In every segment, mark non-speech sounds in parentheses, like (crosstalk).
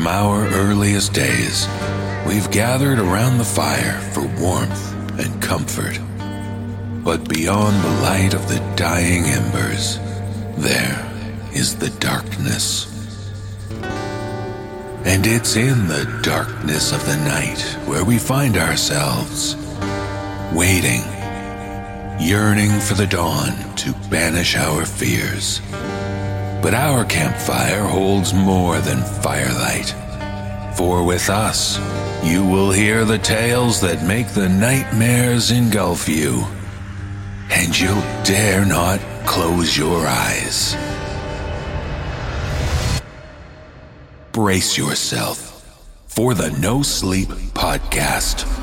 From our earliest days, we've gathered around the fire for warmth and comfort. But beyond the light of the dying embers, there is the darkness. And it's in the darkness of the night where we find ourselves, waiting, yearning for the dawn to banish our fears. But our campfire holds more than firelight. For with us, you will hear the tales that make the nightmares engulf you. And you'll dare not close your eyes. Brace yourself for the No Sleep Podcast.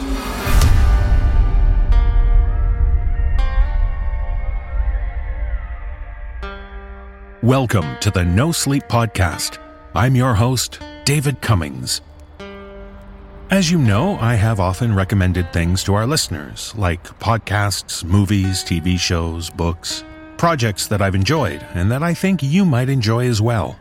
Welcome to the No Sleep Podcast. I'm your host, David Cummings. As you know, I have often recommended things to our listeners, like podcasts, movies, TV shows, books, projects that I've enjoyed and that I think you might enjoy as well.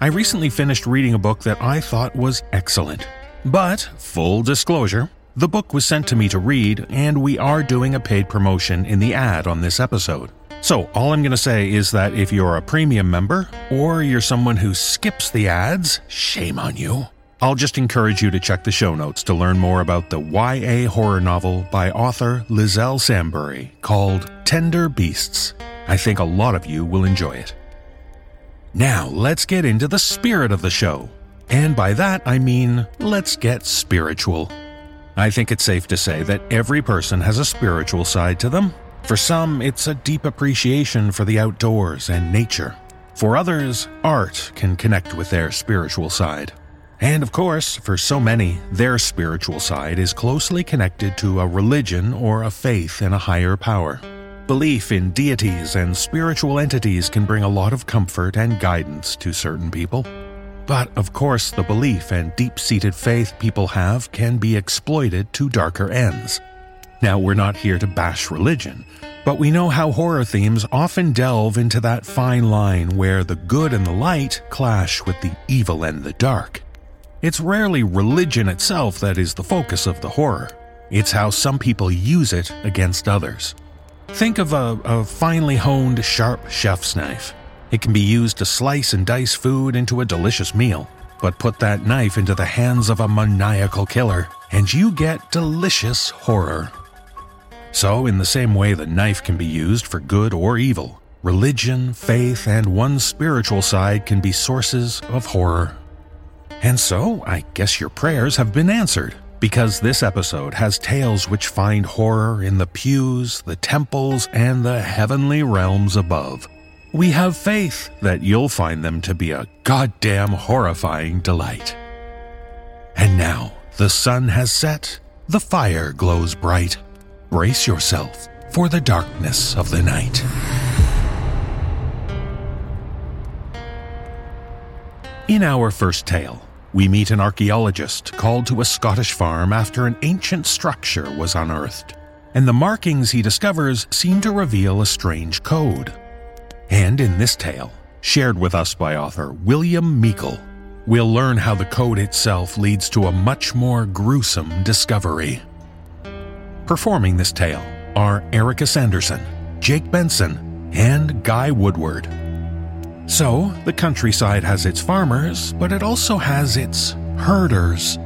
I recently finished reading a book that I thought was excellent. But, full disclosure, the book was sent to me to read, and we are doing a paid promotion in the ad on this episode. So, all I'm going to say is that if you're a premium member, or you're someone who skips the ads, shame on you. I'll just encourage you to check the show notes to learn more about the YA horror novel by author Liselle Sambury called Tender Beasts. I think a lot of you will enjoy it. Now, let's get into the spirit of the show. And by that, I mean, let's get spiritual. I think it's safe to say that every person has a spiritual side to them. For some, it's a deep appreciation for the outdoors and nature. For others, art can connect with their spiritual side. And of course, for so many, their spiritual side is closely connected to a religion or a faith in a higher power. Belief in deities and spiritual entities can bring a lot of comfort and guidance to certain people. But of course, the belief and deep seated faith people have can be exploited to darker ends. Now, we're not here to bash religion, but we know how horror themes often delve into that fine line where the good and the light clash with the evil and the dark. It's rarely religion itself that is the focus of the horror, it's how some people use it against others. Think of a, a, finely honed, sharp chef's knife. It can be used to slice and dice food into a delicious meal, but put that knife into the hands of a maniacal killer, and you get delicious horror. So, in the same way the knife can be used for good or evil, religion, faith, and one's spiritual side can be sources of horror. And so, I guess your prayers have been answered because this episode has tales which find horror in the pews, the temples, and the heavenly realms above. We have faith that you'll find them to be a goddamn horrifying delight. And now, the sun has set, the fire glows bright. Brace yourself for the darkness of the night. In our first tale, we meet an archaeologist called to a Scottish farm after an ancient structure was unearthed, and the markings he discovers seem to reveal a strange code. And in this tale, shared with us by author William Meikle, we'll learn how the code itself leads to a much more gruesome discovery. Performing this tale are Erika Sanderson, Jake Benson, and Guy Woodward. So, the countryside has its farmers, but it also has its herders.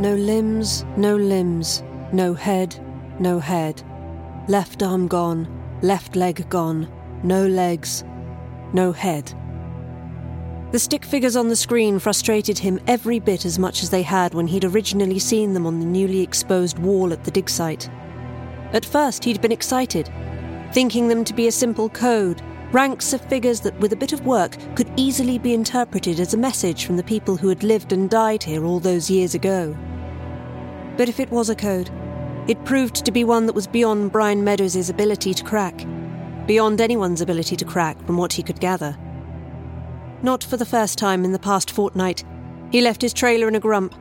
No limbs, no limbs, no head, no head. Left arm gone, left leg gone, no legs, no head. The stick figures on the screen frustrated him every bit as much as they had when he'd originally seen them on the newly exposed wall at the dig site. At first, he'd been excited, thinking them to be a simple code, ranks of figures that, with a bit of work, could easily be interpreted as a message from the people who had lived and died here all those years ago. But if it was a code, it proved to be one that was beyond Brian Meadows' ability to crack, beyond anyone's ability to crack from what he could gather. Not for the first time in the past fortnight, he left his trailer in a grump,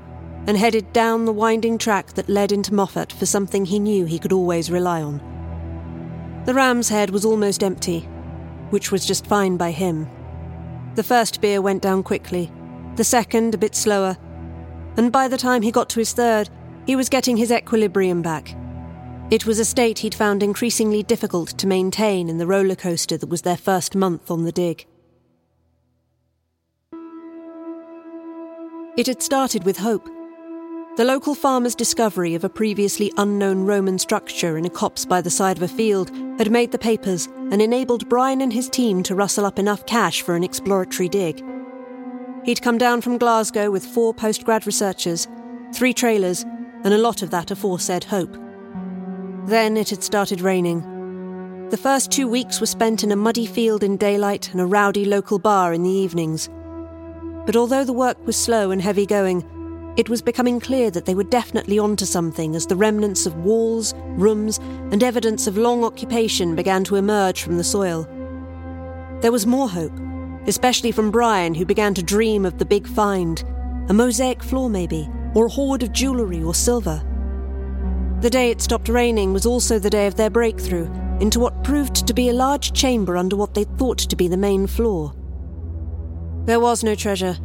and headed down the winding track that led into Moffat for something he knew he could always rely on. The ram's head was almost empty, which was just fine by him. The first beer went down quickly, the second a bit slower, and by the time he got to his third, he was getting his equilibrium back. It was a state he'd found increasingly difficult to maintain in the roller coaster that was their first month on the dig. It had started with hope. The local farmer's discovery of a previously unknown Roman structure in a copse by the side of a field had made the papers and enabled Brian and his team to rustle up enough cash for an exploratory dig. He'd come down from Glasgow with four postgrad researchers, three trailers, and a lot of that aforesaid hope. Then it had started raining. The first two weeks were spent in a muddy field in daylight and a rowdy local bar in the evenings. But although the work was slow and heavy going, it was becoming clear that they were definitely onto something as the remnants of walls, rooms, and evidence of long occupation began to emerge from the soil. There was more hope, especially from Brian, who began to dream of the big find a mosaic floor, maybe, or a hoard of jewellery or silver. The day it stopped raining was also the day of their breakthrough into what proved to be a large chamber under what they thought to be the main floor. There was no treasure.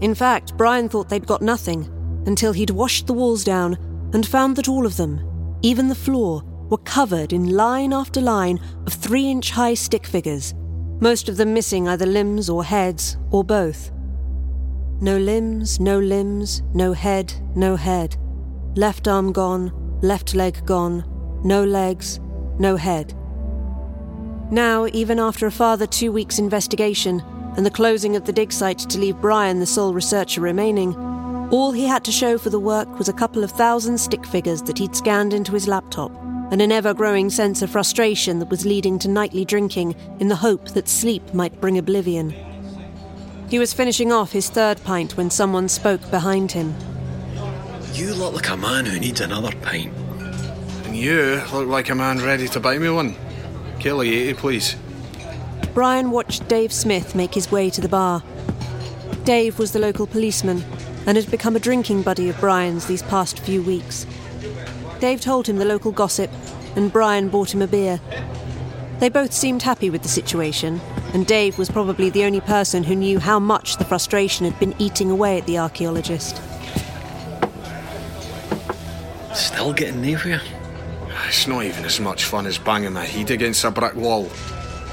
In fact, Brian thought they'd got nothing until he'd washed the walls down and found that all of them, even the floor, were covered in line after line of three inch high stick figures, most of them missing either limbs or heads or both. No limbs, no limbs, no head, no head. Left arm gone, left leg gone, no legs, no head. Now, even after a further two weeks' investigation and the closing of the dig site to leave Brian the sole researcher remaining, all he had to show for the work was a couple of thousand stick figures that he'd scanned into his laptop and an ever growing sense of frustration that was leading to nightly drinking in the hope that sleep might bring oblivion. He was finishing off his third pint when someone spoke behind him. You look like a man who needs another pint. And you look like a man ready to buy me one. Caley 80, please. Brian watched Dave Smith make his way to the bar. Dave was the local policeman and had become a drinking buddy of Brian's these past few weeks. Dave told him the local gossip, and Brian bought him a beer. They both seemed happy with the situation, and Dave was probably the only person who knew how much the frustration had been eating away at the archaeologist. Still getting there for you? It's not even as much fun as banging my head against a brick wall.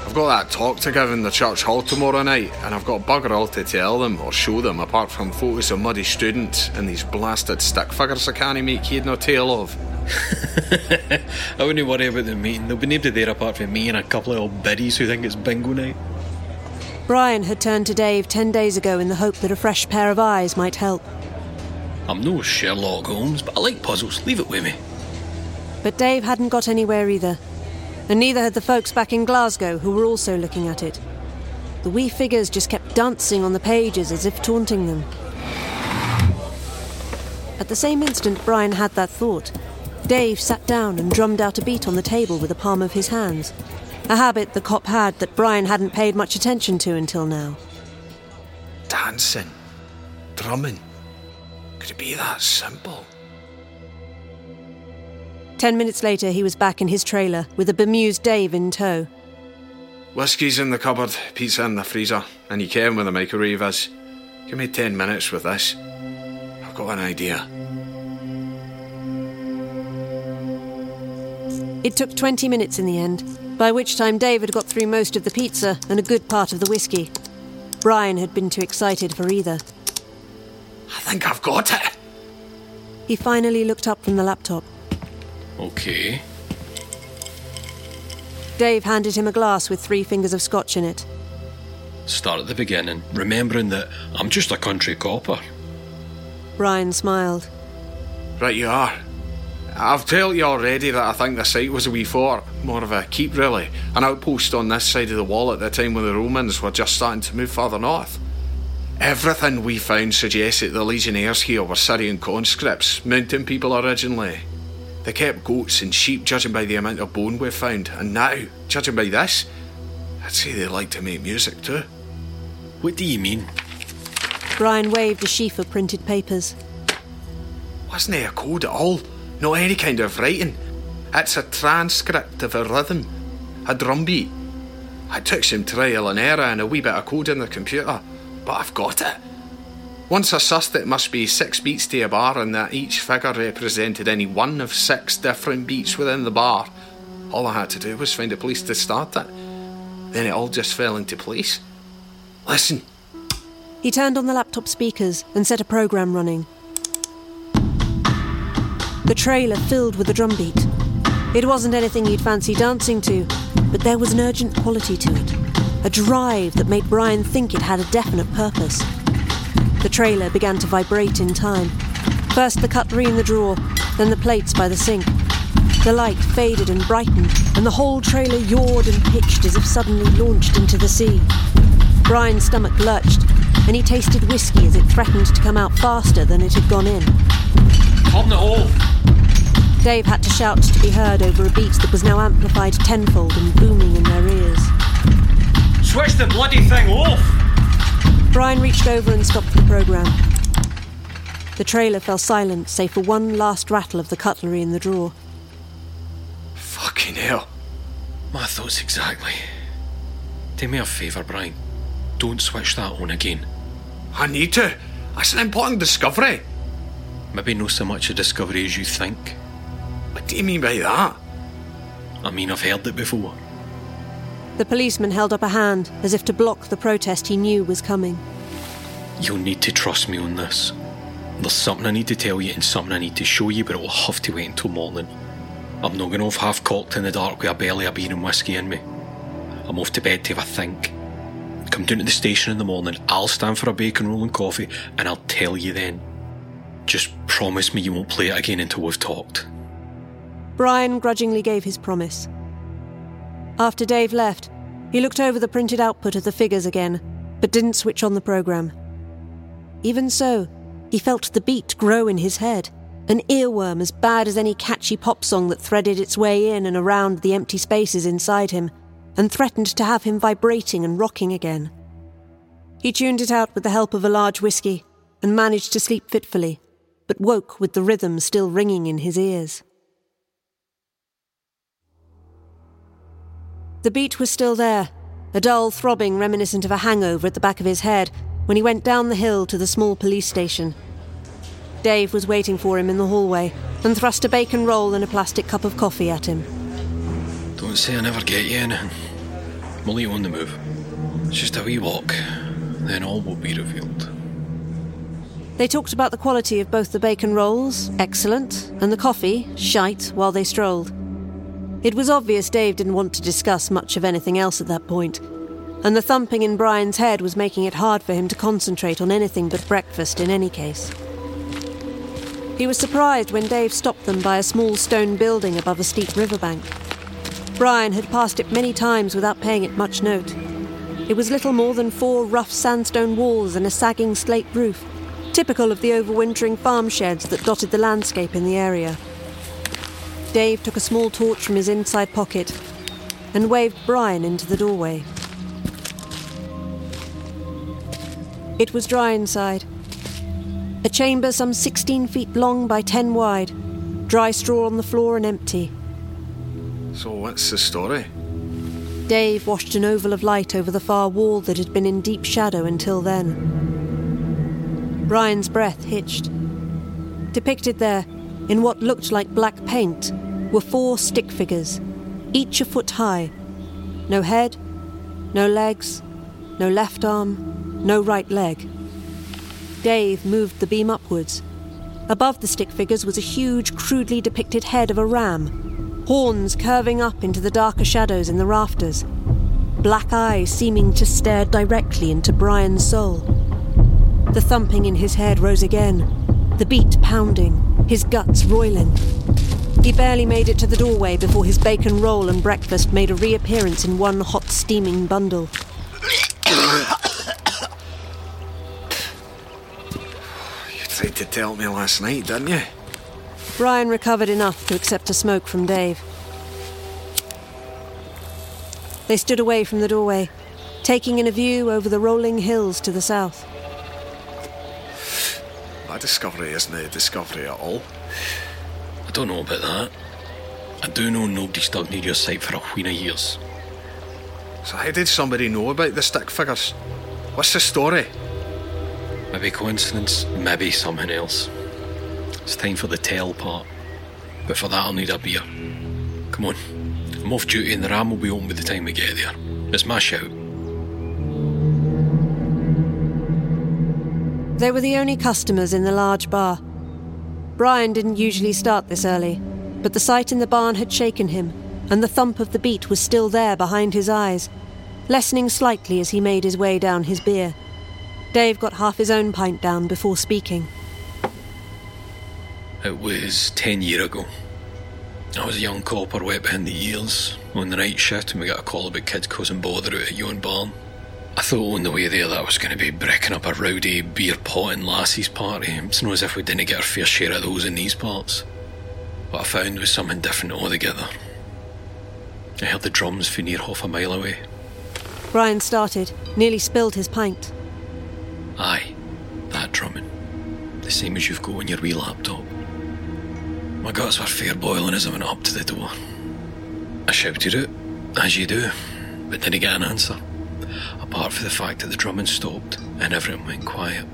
I've got that talk to give in the church hall tomorrow night, and I've got bugger all to tell them or show them apart from photos of muddy students and these blasted stick figures I can't make head nor tail of. (laughs) I wouldn't worry about the meeting. There'll be nobody there apart from me and a couple of old biddies who think it's bingo night. Brian had turned to Dave ten days ago in the hope that a fresh pair of eyes might help. I'm no Sherlock Holmes, but I like puzzles. Leave it with me. But Dave hadn't got anywhere either, and neither had the folks back in Glasgow who were also looking at it. The wee figures just kept dancing on the pages as if taunting them. At the same instant Brian had that thought, Dave sat down and drummed out a beat on the table with the palm of his hands, a habit the cop had that Brian hadn't paid much attention to until now. Dancing. Drumming. Could it be that simple? Ten minutes later, he was back in his trailer with a bemused Dave in tow. Whiskey's in the cupboard, pizza in the freezer, and you came with the microwave is. Give me ten minutes with this. I've got an idea. It took 20 minutes in the end, by which time Dave had got through most of the pizza and a good part of the whiskey. Brian had been too excited for either. I think I've got it. He finally looked up from the laptop. Okay. Dave handed him a glass with three fingers of scotch in it. Start at the beginning, remembering that I'm just a country copper. Brian smiled. Right, you are. I've told you already that I think the site was a wee fort, more of a keep really, an outpost on this side of the wall at the time when the Romans were just starting to move further north. Everything we found suggests that the legionnaires here were Syrian conscripts, mountain people originally. They kept goats and sheep, judging by the amount of bone we've found, and now, judging by this, I'd say they like to make music too. What do you mean? Brian waved a sheaf of printed papers. Wasn't there a code at all. Not any kind of writing. It's a transcript of a rhythm, a drum beat. I took some trial and error and a wee bit of code in the computer, but I've got it. Once I sussed it must be six beats to a bar and that each figure represented any one of six different beats within the bar, all I had to do was find a place to start it. Then it all just fell into place. Listen. He turned on the laptop speakers and set a program running. The trailer filled with a drumbeat. It wasn't anything you'd fancy dancing to, but there was an urgent quality to it, a drive that made Brian think it had a definite purpose. The trailer began to vibrate in time. First the cutlery in the drawer, then the plates by the sink. The light faded and brightened, and the whole trailer yawed and pitched as if suddenly launched into the sea. Brian's stomach lurched, and he tasted whiskey as it threatened to come out faster than it had gone in. On the hole! Dave had to shout to be heard over a beat that was now amplified tenfold and booming in their ears. Switch the bloody thing off! Brian reached over and stopped the program. The trailer fell silent, save for one last rattle of the cutlery in the drawer. Fucking hell. My thoughts exactly. Do me a favour, Brian. Don't switch that on again. I need to. That's an important discovery. Maybe not so much a discovery as you think. What do you mean by that? I mean, I've heard it before. The policeman held up a hand as if to block the protest he knew was coming. You'll need to trust me on this. There's something I need to tell you and something I need to show you, but it will have to wait until morning. I'm not going off half cocked in the dark with a belly of beer and whiskey in me. I'm off to bed to have a think. Come down to the station in the morning, I'll stand for a bacon roll and coffee, and I'll tell you then. Just promise me you won't play it again until we've talked. Brian grudgingly gave his promise. After Dave left, he looked over the printed output of the figures again, but didn't switch on the program. Even so, he felt the beat grow in his head, an earworm as bad as any catchy pop song that threaded its way in and around the empty spaces inside him and threatened to have him vibrating and rocking again. He tuned it out with the help of a large whisky and managed to sleep fitfully, but woke with the rhythm still ringing in his ears. The beat was still there, a dull throbbing reminiscent of a hangover at the back of his head when he went down the hill to the small police station. Dave was waiting for him in the hallway and thrust a bacon roll and a plastic cup of coffee at him. Don't say I never get you anything. I'm only on the move. It's just a wee walk, then all will be revealed. They talked about the quality of both the bacon rolls, excellent, and the coffee, shite, while they strolled. It was obvious Dave didn't want to discuss much of anything else at that point, and the thumping in Brian's head was making it hard for him to concentrate on anything but breakfast in any case. He was surprised when Dave stopped them by a small stone building above a steep riverbank. Brian had passed it many times without paying it much note. It was little more than four rough sandstone walls and a sagging slate roof, typical of the overwintering farm sheds that dotted the landscape in the area. Dave took a small torch from his inside pocket and waved Brian into the doorway. It was dry inside. A chamber some 16 feet long by 10 wide, dry straw on the floor and empty. So, what's the story? Dave washed an oval of light over the far wall that had been in deep shadow until then. Brian's breath hitched. Depicted there, in what looked like black paint, were four stick figures, each a foot high. No head, no legs, no left arm, no right leg. Dave moved the beam upwards. Above the stick figures was a huge, crudely depicted head of a ram, horns curving up into the darker shadows in the rafters, black eyes seeming to stare directly into Brian's soul. The thumping in his head rose again, the beat pounding, his guts roiling. He barely made it to the doorway before his bacon roll and breakfast made a reappearance in one hot, steaming bundle. You tried to tell me last night, didn't you? Brian recovered enough to accept a smoke from Dave. They stood away from the doorway, taking in a view over the rolling hills to the south. my discovery isn't a discovery at all. I don't know about that. I do know nobody's stuck near your site for a wheen of years. So how did somebody know about the stick figures? What's the story? Maybe coincidence, maybe something else. It's time for the tell part. But for that, I'll need a beer. Come on. I'm off duty and the ram will be open by the time we get there. It's my shout. They were the only customers in the large bar. Brian didn't usually start this early, but the sight in the barn had shaken him, and the thump of the beat was still there behind his eyes, lessening slightly as he made his way down his beer. Dave got half his own pint down before speaking. It was ten year ago. I was a young copper wet behind the ears on the night shift and we got a call about kids causing bother out at Yon Barn. I thought on the way there that I was going to be breaking up a rowdy beer pot and lassies party. It's not as if we didn't get our fair share of those in these parts. What I found was something different altogether. I heard the drums from near half a mile away. Brian started, nearly spilled his pint. Aye, that drumming. The same as you've got on your wee laptop. My guts were fair boiling as I went up to the door. I shouted it, as you do, but didn't get an answer apart from the fact that the drumming stopped and everything went quiet.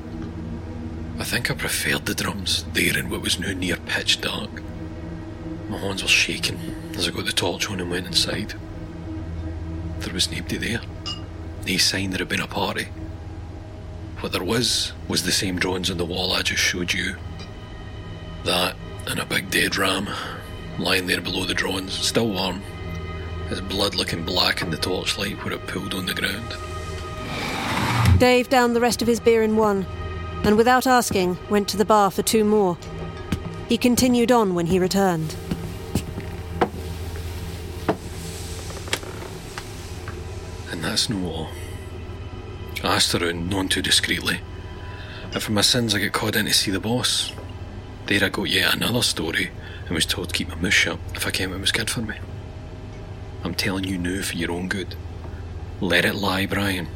I think I preferred the drums there in what was now near pitch dark. My hands were shaking as I got the torch on and went inside. There was nobody there. No sign there had been a party. What there was was the same drawings on the wall I just showed you. That and a big dead ram lying there below the drawings, still warm, his blood looking black in the torchlight where it pooled on the ground. Dave downed the rest of his beer in one, and without asking, went to the bar for two more. He continued on when he returned. And that's no all. I asked around, none too discreetly. And for my sins, I get called in to see the boss. There I got yet another story and was told to keep my mouth shut if I came it was good for me. I'm telling you now for your own good. Let it lie, Brian.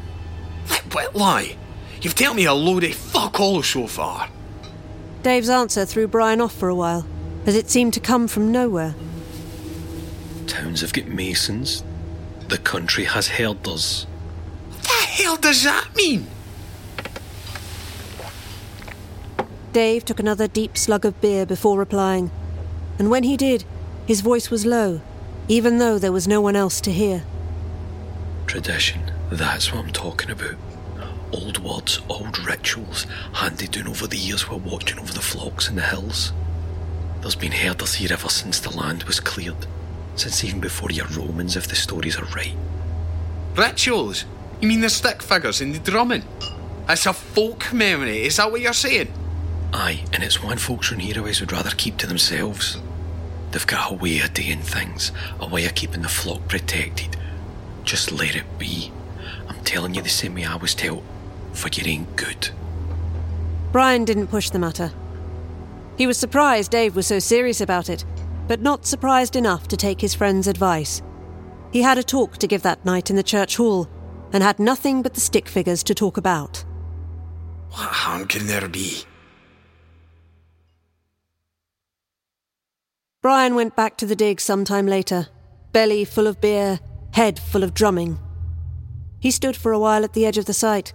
What lie? You've told me a load of fuck all so far. Dave's answer threw Brian off for a while, as it seemed to come from nowhere. Towns have got masons. The country has herders. What the hell does that mean? Dave took another deep slug of beer before replying, and when he did, his voice was low, even though there was no one else to hear. Tradition, that's what I'm talking about. Old words, old rituals, handed down over the years while watching over the flocks in the hills. There's been herders here ever since the land was cleared, since even before your Romans, if the stories are right. Rituals? You mean the stick figures and the drumming? It's a folk memory, is that what you're saying? Aye, and it's one folks from here always would rather keep to themselves. They've got a way of doing things, a way of keeping the flock protected. Just let it be. I'm telling you the same way I was told, for you ain't good. Brian didn't push the matter. He was surprised Dave was so serious about it, but not surprised enough to take his friend's advice. He had a talk to give that night in the church hall, and had nothing but the stick figures to talk about. What harm can there be? Brian went back to the dig some time later, belly full of beer, head full of drumming. He stood for a while at the edge of the site,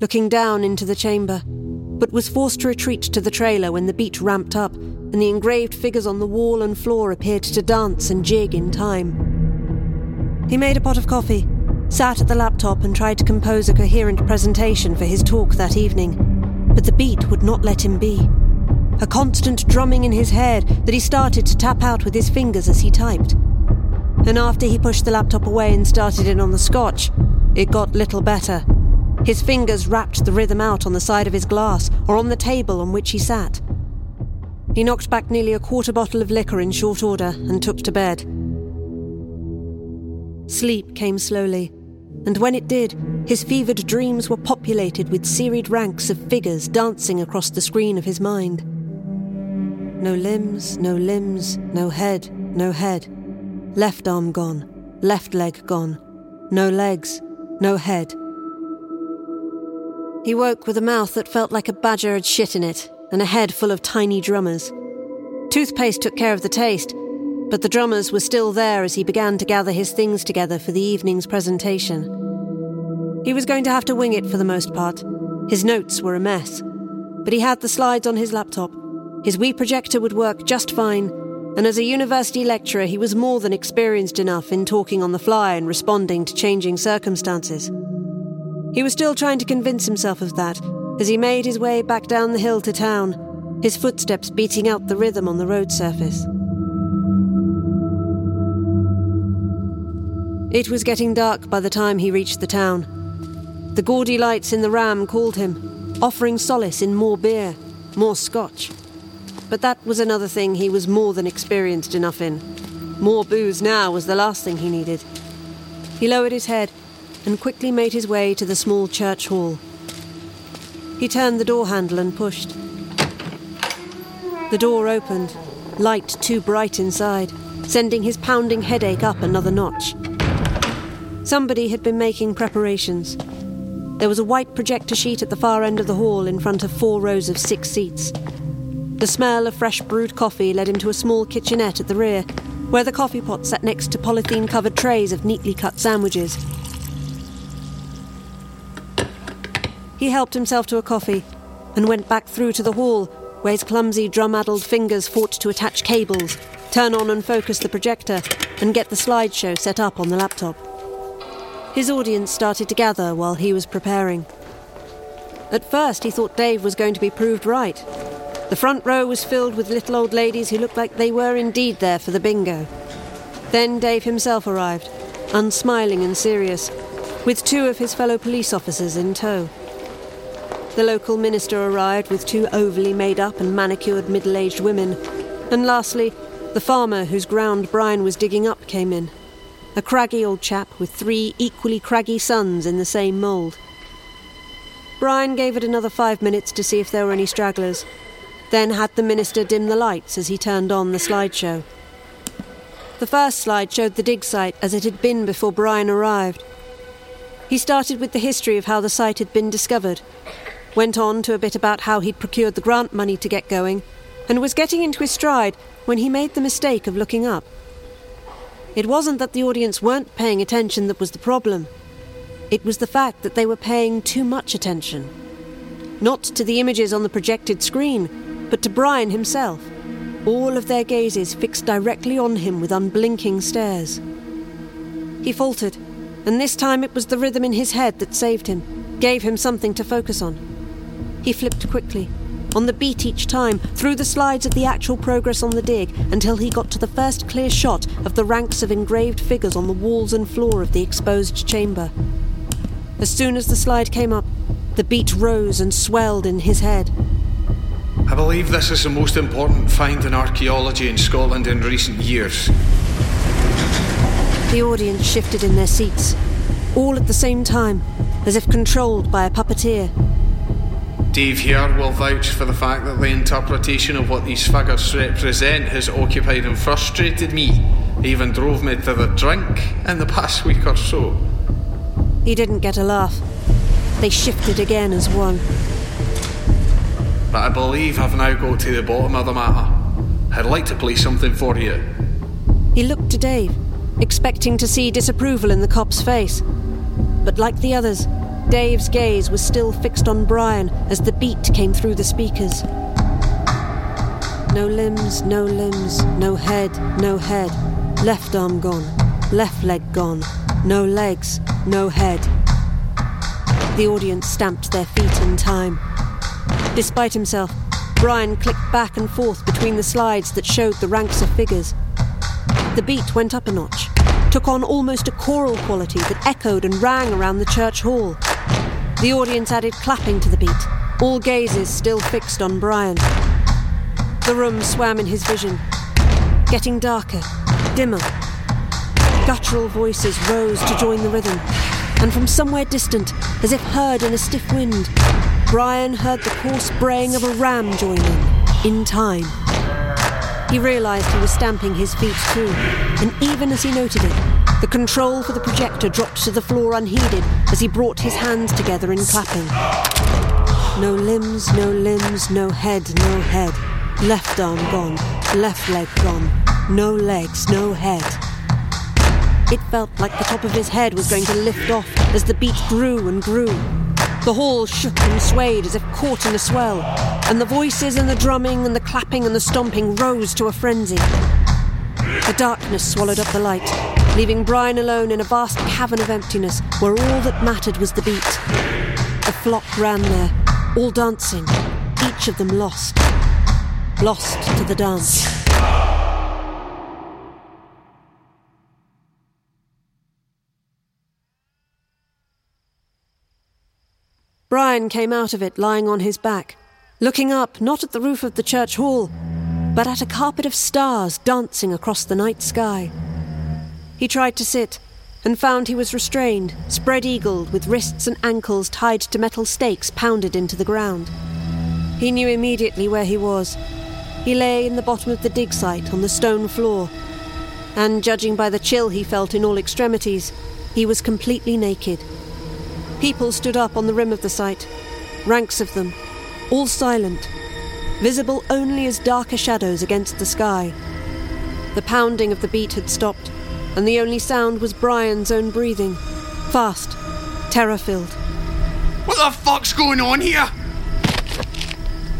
looking down into the chamber, but was forced to retreat to the trailer when the beat ramped up and the engraved figures on the wall and floor appeared to dance and jig in time. He made a pot of coffee, sat at the laptop, and tried to compose a coherent presentation for his talk that evening, but the beat would not let him be. A constant drumming in his head that he started to tap out with his fingers as he typed. And after he pushed the laptop away and started in on the scotch, it got little better. His fingers rapped the rhythm out on the side of his glass or on the table on which he sat. He knocked back nearly a quarter bottle of liquor in short order and took to bed. Sleep came slowly, and when it did, his fevered dreams were populated with serried ranks of figures dancing across the screen of his mind. No limbs, no limbs, no head, no head. Left arm gone, left leg gone. No legs, no head. He woke with a mouth that felt like a badger had shit in it, and a head full of tiny drummers. Toothpaste took care of the taste, but the drummers were still there as he began to gather his things together for the evening's presentation. He was going to have to wing it for the most part. His notes were a mess, but he had the slides on his laptop. His wee projector would work just fine, and as a university lecturer, he was more than experienced enough in talking on the fly and responding to changing circumstances. He was still trying to convince himself of that as he made his way back down the hill to town, his footsteps beating out the rhythm on the road surface. It was getting dark by the time he reached the town. The gaudy lights in the ram called him, offering solace in more beer, more scotch. But that was another thing he was more than experienced enough in. More booze now was the last thing he needed. He lowered his head and quickly made his way to the small church hall. He turned the door handle and pushed. The door opened, light too bright inside, sending his pounding headache up another notch. Somebody had been making preparations. There was a white projector sheet at the far end of the hall in front of four rows of six seats. The smell of fresh brewed coffee led him to a small kitchenette at the rear, where the coffee pot sat next to polythene covered trays of neatly cut sandwiches. He helped himself to a coffee and went back through to the hall, where his clumsy drum addled fingers fought to attach cables, turn on and focus the projector, and get the slideshow set up on the laptop. His audience started to gather while he was preparing. At first, he thought Dave was going to be proved right. The front row was filled with little old ladies who looked like they were indeed there for the bingo. Then Dave himself arrived, unsmiling and serious, with two of his fellow police officers in tow. The local minister arrived with two overly made up and manicured middle aged women. And lastly, the farmer whose ground Brian was digging up came in a craggy old chap with three equally craggy sons in the same mould. Brian gave it another five minutes to see if there were any stragglers, then had the minister dim the lights as he turned on the slideshow. The first slide showed the dig site as it had been before Brian arrived. He started with the history of how the site had been discovered, went on to a bit about how he'd procured the grant money to get going, and was getting into his stride when he made the mistake of looking up. It wasn't that the audience weren't paying attention that was the problem. It was the fact that they were paying too much attention. Not to the images on the projected screen, but to Brian himself, all of their gazes fixed directly on him with unblinking stares. He faltered, and this time it was the rhythm in his head that saved him, gave him something to focus on. He flipped quickly, on the beat each time, through the slides of the actual progress on the dig, until he got to the first clear shot of the ranks of engraved figures on the walls and floor of the exposed chamber. As soon as the slide came up, the beat rose and swelled in his head. I believe this is the most important find in archaeology in Scotland in recent years. The audience shifted in their seats, all at the same time, as if controlled by a puppeteer. Dave here will vouch for the fact that the interpretation of what these figures represent has occupied and frustrated me, even drove me to the drink in the past week or so. He didn't get a laugh. They shifted again as one. But I believe I've now got to the bottom of the matter. I'd like to play something for you. He looked to Dave, expecting to see disapproval in the cop's face. But like the others, Dave's gaze was still fixed on Brian as the beat came through the speakers. No limbs, no limbs, no head, no head. Left arm gone, left leg gone, no legs, no head. The audience stamped their feet in time. Despite himself, Brian clicked back and forth between the slides that showed the ranks of figures. The beat went up a notch, took on almost a choral quality that echoed and rang around the church hall. The audience added clapping to the beat, all gazes still fixed on Brian. The room swam in his vision, getting darker, dimmer. Guttural voices rose to join the rhythm, and from somewhere distant, as if heard in a stiff wind, Brian heard the coarse braying of a ram join in, in time. He realised he was stamping his feet too, and even as he noted it, the control for the projector dropped to the floor unheeded as he brought his hands together in clapping. No limbs, no limbs, no head, no head. Left arm gone, left leg gone. No legs, no head. It felt like the top of his head was going to lift off as the beat grew and grew. The hall shook and swayed as if caught in a swell, and the voices and the drumming and the clapping and the stomping rose to a frenzy. The darkness swallowed up the light, leaving Brian alone in a vast cavern of emptiness where all that mattered was the beat. The flock ran there, all dancing, each of them lost. Lost to the dance. Brian came out of it lying on his back, looking up not at the roof of the church hall, but at a carpet of stars dancing across the night sky. He tried to sit and found he was restrained, spread eagled, with wrists and ankles tied to metal stakes pounded into the ground. He knew immediately where he was. He lay in the bottom of the dig site on the stone floor, and judging by the chill he felt in all extremities, he was completely naked. People stood up on the rim of the site, ranks of them, all silent, visible only as darker shadows against the sky. The pounding of the beat had stopped, and the only sound was Brian's own breathing, fast, terror filled. What the fuck's going on here?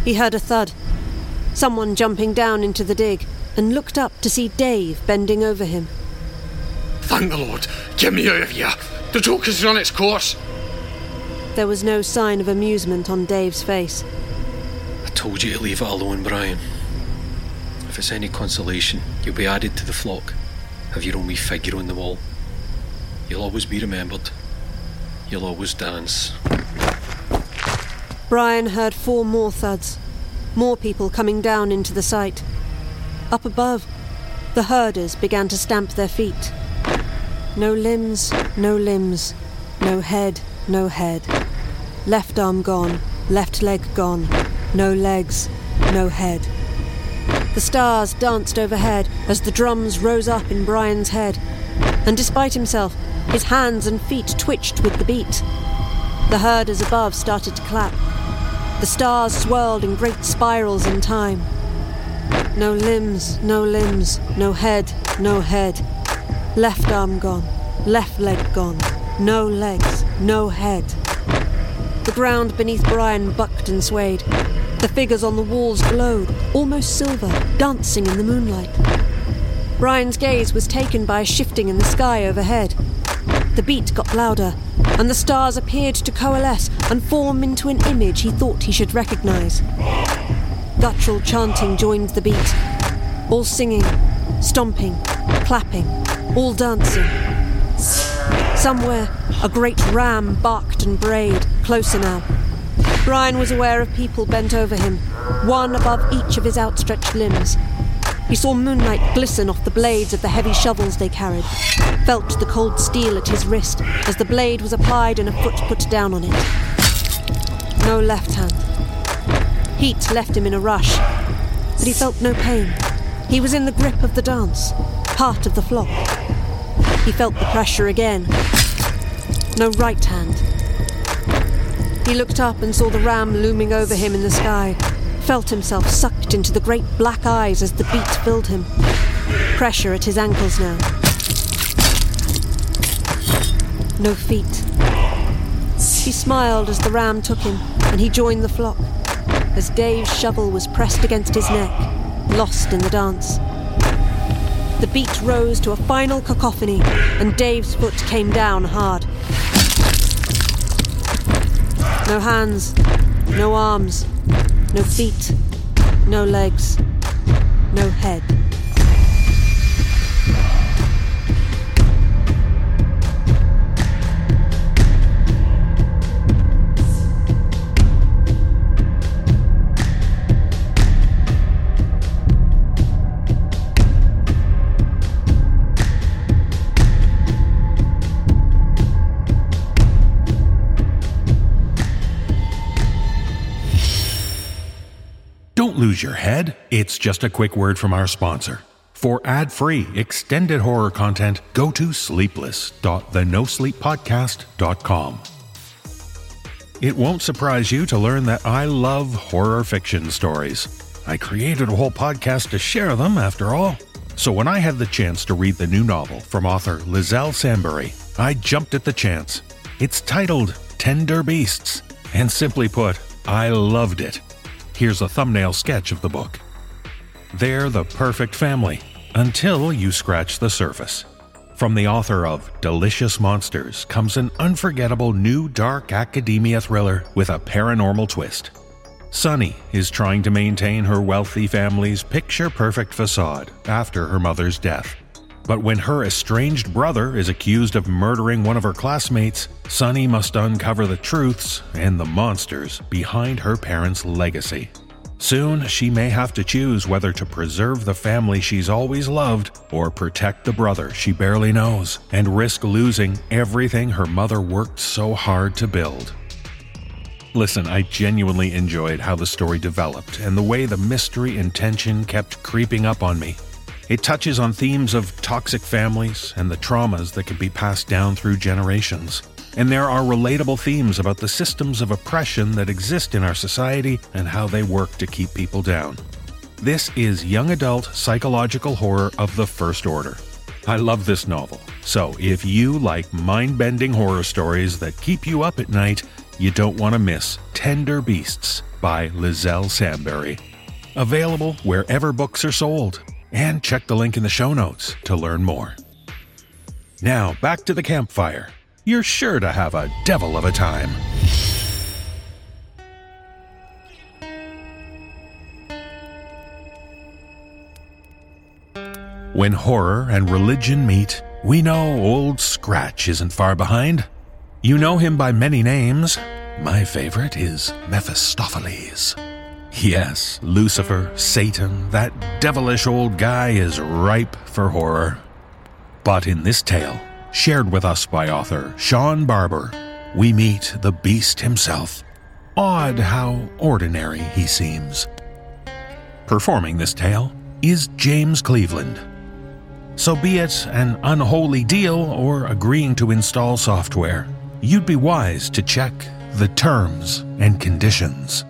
He heard a thud, someone jumping down into the dig, and looked up to see Dave bending over him. Thank the Lord. Get me out of here. The joke has run its course. There was no sign of amusement on Dave's face. I told you to leave it alone, Brian. If it's any consolation, you'll be added to the flock. Have your own wee figure on the wall. You'll always be remembered. You'll always dance. Brian heard four more thuds, more people coming down into the site. Up above, the herders began to stamp their feet. No limbs, no limbs, no head, no head. Left arm gone, left leg gone, no legs, no head. The stars danced overhead as the drums rose up in Brian's head, and despite himself, his hands and feet twitched with the beat. The herders above started to clap. The stars swirled in great spirals in time. No limbs, no limbs, no head, no head. Left arm gone, left leg gone, no legs, no head. The ground beneath Brian bucked and swayed. The figures on the walls glowed, almost silver, dancing in the moonlight. Brian's gaze was taken by a shifting in the sky overhead. The beat got louder, and the stars appeared to coalesce and form into an image he thought he should recognize. Guttural chanting joined the beat, all singing, stomping, clapping, all dancing. Somewhere, a great ram barked and brayed, closer now. Brian was aware of people bent over him, one above each of his outstretched limbs. He saw moonlight glisten off the blades of the heavy shovels they carried, felt the cold steel at his wrist as the blade was applied and a foot put down on it. No left hand. Heat left him in a rush, but he felt no pain. He was in the grip of the dance, part of the flock. He felt the pressure again. No right hand. He looked up and saw the ram looming over him in the sky, felt himself sucked into the great black eyes as the beat filled him. Pressure at his ankles now. No feet. He smiled as the ram took him, and he joined the flock, as Dave's shovel was pressed against his neck, lost in the dance. The beat rose to a final cacophony, and Dave's foot came down hard. No hands, no arms, no feet, no legs, no head. Lose your head. It's just a quick word from our sponsor. For ad-free extended horror content, go to sleepless.thenosleeppodcast.com. It won't surprise you to learn that I love horror fiction stories. I created a whole podcast to share them, after all. So when I had the chance to read the new novel from author Liselle Sambury, I jumped at the chance. It's titled Tender Beasts, and simply put, I loved it. Here's a thumbnail sketch of the book. They're the perfect family until you scratch the surface. From the author of Delicious Monsters comes an unforgettable new dark academia thriller with a paranormal twist. Sunny is trying to maintain her wealthy family's picture perfect facade after her mother's death. But when her estranged brother is accused of murdering one of her classmates, Sunny must uncover the truths and the monsters behind her parents' legacy. Soon, she may have to choose whether to preserve the family she's always loved or protect the brother she barely knows and risk losing everything her mother worked so hard to build. Listen, I genuinely enjoyed how the story developed and the way the mystery and tension kept creeping up on me. It touches on themes of toxic families and the traumas that can be passed down through generations. And there are relatable themes about the systems of oppression that exist in our society and how they work to keep people down. This is young adult psychological horror of the first order. I love this novel, so if you like mind bending horror stories that keep you up at night, you don't want to miss Tender Beasts by Liselle Sambury. Available wherever books are sold. And check the link in the show notes to learn more. Now, back to the campfire you're sure to have a devil of a time. When horror and religion meet, we know Old Scratch isn't far behind. You know him by many names. My favorite is Mephistopheles. Yes, Lucifer, Satan, that devilish old guy is ripe for horror. But in this tale, shared with us by author Seann Barbour, we meet the beast himself. Odd how ordinary he seems. Performing this tale is James Cleveland. So, be it an unholy deal or agreeing to install software, you'd be wise to check the terms and conditions.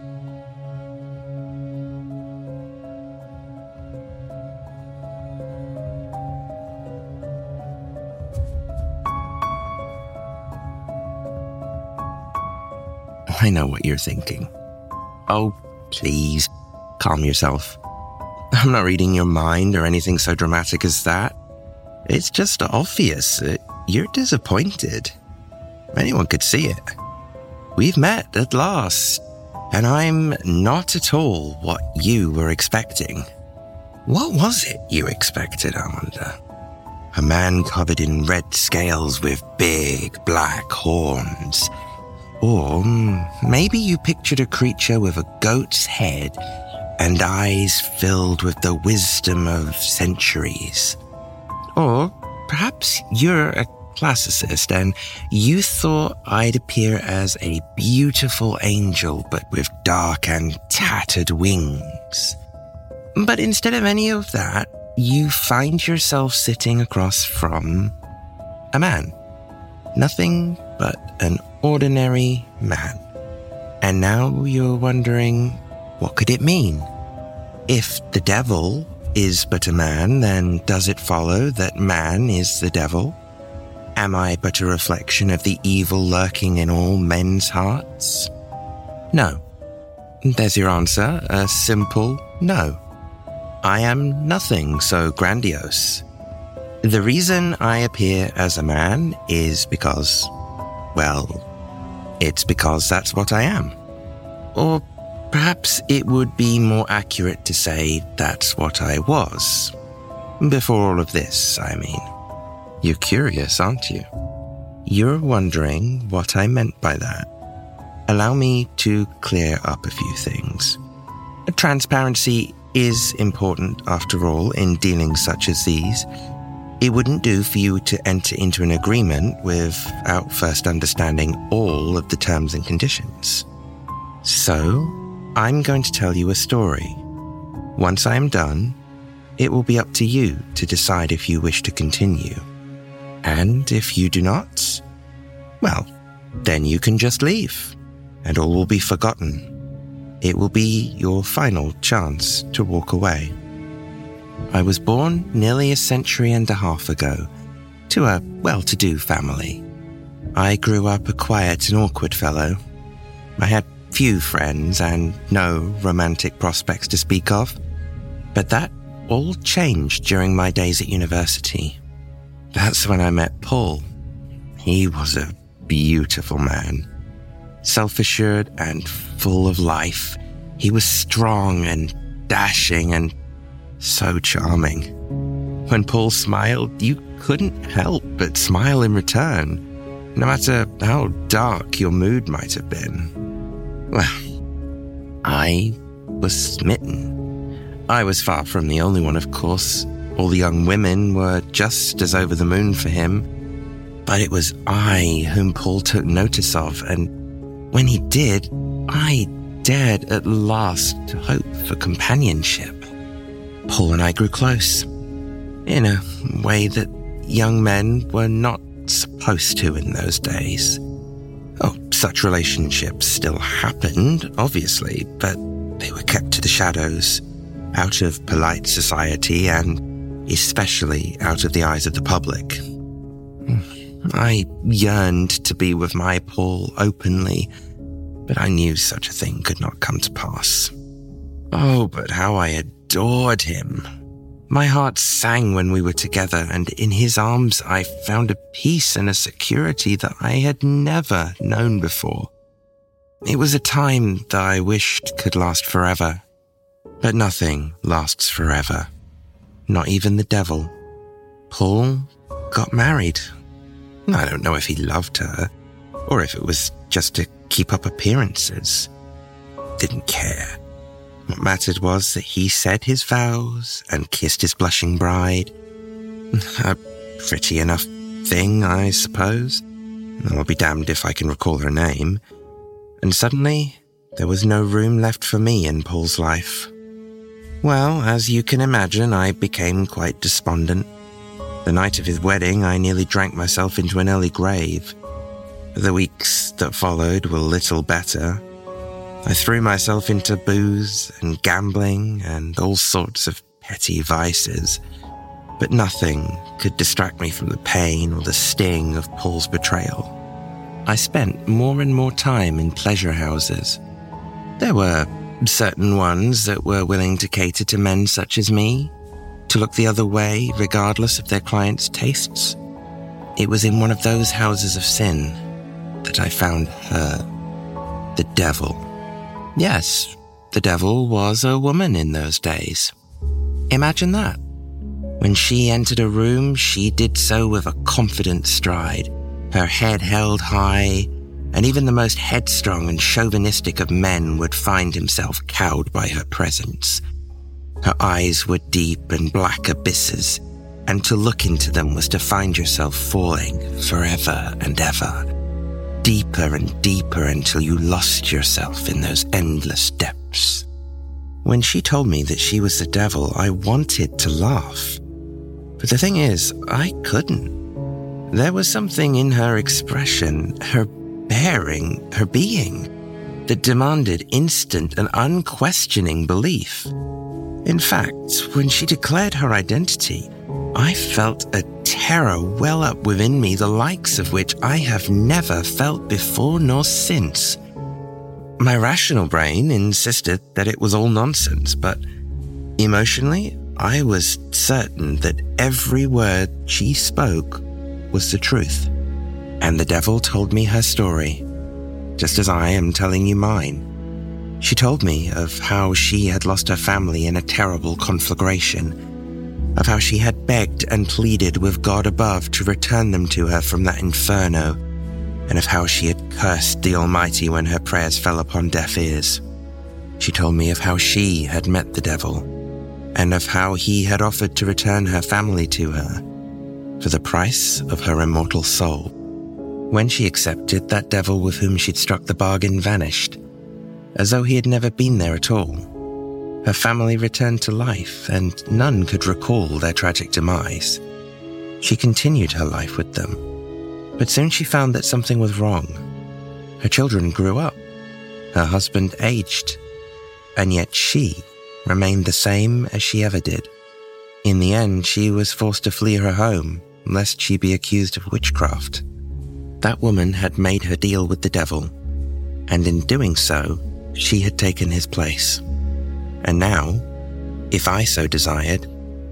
I know what you're thinking. Oh, please, calm yourself. I'm not reading your mind or anything so dramatic as that. It's just obvious. You're disappointed. Anyone could see it. We've met at last, and I'm not at all what you were expecting. What was it you expected, I wonder? A man covered in red scales with big black horns or hmm, maybe you pictured a creature with a goat's head and eyes filled with the wisdom of centuries. Or perhaps you're a classicist and you thought I'd appear as a beautiful angel but with dark and tattered wings. But instead of any of that, you find yourself sitting across from a man. Nothing but an ordinary man. And now you're wondering, what could it mean? If the devil is but a man, then does it follow that man is the devil? Am I but a reflection of the evil lurking in all men's hearts? No. There's your answer, a simple no. I am nothing so grandiose. The reason I appear as a man is because, well, it's because that's what I am. Or perhaps it would be more accurate to say that's what I was. Before all of this, I mean. You're curious, aren't you? You're wondering what I meant by that. Allow me to clear up a few things. Transparency is important, after all, in dealings such as these. It wouldn't do for you to enter into an agreement without first understanding all of the terms and conditions. So, I'm going to tell you a story. Once I am done, it will be up to you to decide if you wish to continue. And if you do not, well, then you can just leave. and all will be forgotten. It will be your final chance to walk away. I was born nearly a century and a half ago to a well to do family. I grew up a quiet and awkward fellow. I had few friends and no romantic prospects to speak of. But that all changed during my days at university. That's when I met Paul. He was a beautiful man. Self assured and full of life. He was strong and dashing and so charming. When Paul smiled, you couldn't help but smile in return, no matter how dark your mood might have been. Well, I was smitten. I was far from the only one, of course. All the young women were just as over the moon for him. But it was I whom Paul took notice of, and when he did, I dared at last to hope for companionship. Paul and I grew close, in a way that young men were not supposed to in those days. Oh, such relationships still happened, obviously, but they were kept to the shadows, out of polite society and especially out of the eyes of the public. I yearned to be with my Paul openly, but I knew such a thing could not come to pass. Oh, but how I adored him. My heart sang when we were together, and in his arms I found a peace and a security that I had never known before. It was a time that I wished could last forever. But nothing lasts forever. Not even the devil. Paul got married. I don't know if he loved her, or if it was just to keep up appearances. Didn't care. What mattered was that he said his vows and kissed his blushing bride. A pretty enough thing, I suppose. I'll be damned if I can recall her name. And suddenly, there was no room left for me in Paul's life. Well, as you can imagine, I became quite despondent. The night of his wedding, I nearly drank myself into an early grave. The weeks that followed were little better. I threw myself into booze and gambling and all sorts of petty vices, but nothing could distract me from the pain or the sting of Paul's betrayal. I spent more and more time in pleasure houses. There were certain ones that were willing to cater to men such as me, to look the other way regardless of their clients' tastes. It was in one of those houses of sin that I found her, the devil. Yes, the devil was a woman in those days. Imagine that. When she entered a room, she did so with a confident stride, her head held high, and even the most headstrong and chauvinistic of men would find himself cowed by her presence. Her eyes were deep and black abysses, and to look into them was to find yourself falling forever and ever deeper and deeper until you lost yourself in those endless depths. When she told me that she was the devil, I wanted to laugh. But the thing is, I couldn't. There was something in her expression, her bearing, her being, that demanded instant and unquestioning belief. In fact, when she declared her identity, I felt a terror well up within me, the likes of which I have never felt before nor since. My rational brain insisted that it was all nonsense, but emotionally, I was certain that every word she spoke was the truth. And the devil told me her story, just as I am telling you mine. She told me of how she had lost her family in a terrible conflagration of how she had begged and pleaded with God above to return them to her from that inferno, and of how she had cursed the Almighty when her prayers fell upon deaf ears. She told me of how she had met the devil, and of how he had offered to return her family to her for the price of her immortal soul. When she accepted, that devil with whom she'd struck the bargain vanished, as though he had never been there at all. Her family returned to life, and none could recall their tragic demise. She continued her life with them, but soon she found that something was wrong. Her children grew up, Her husband aged, and yet she remained the same as she ever did. In the end, she was forced to flee her home, lest she be accused of witchcraft. That woman had made her deal with the devil, and in doing so, she had taken his place. And now, if I so desired,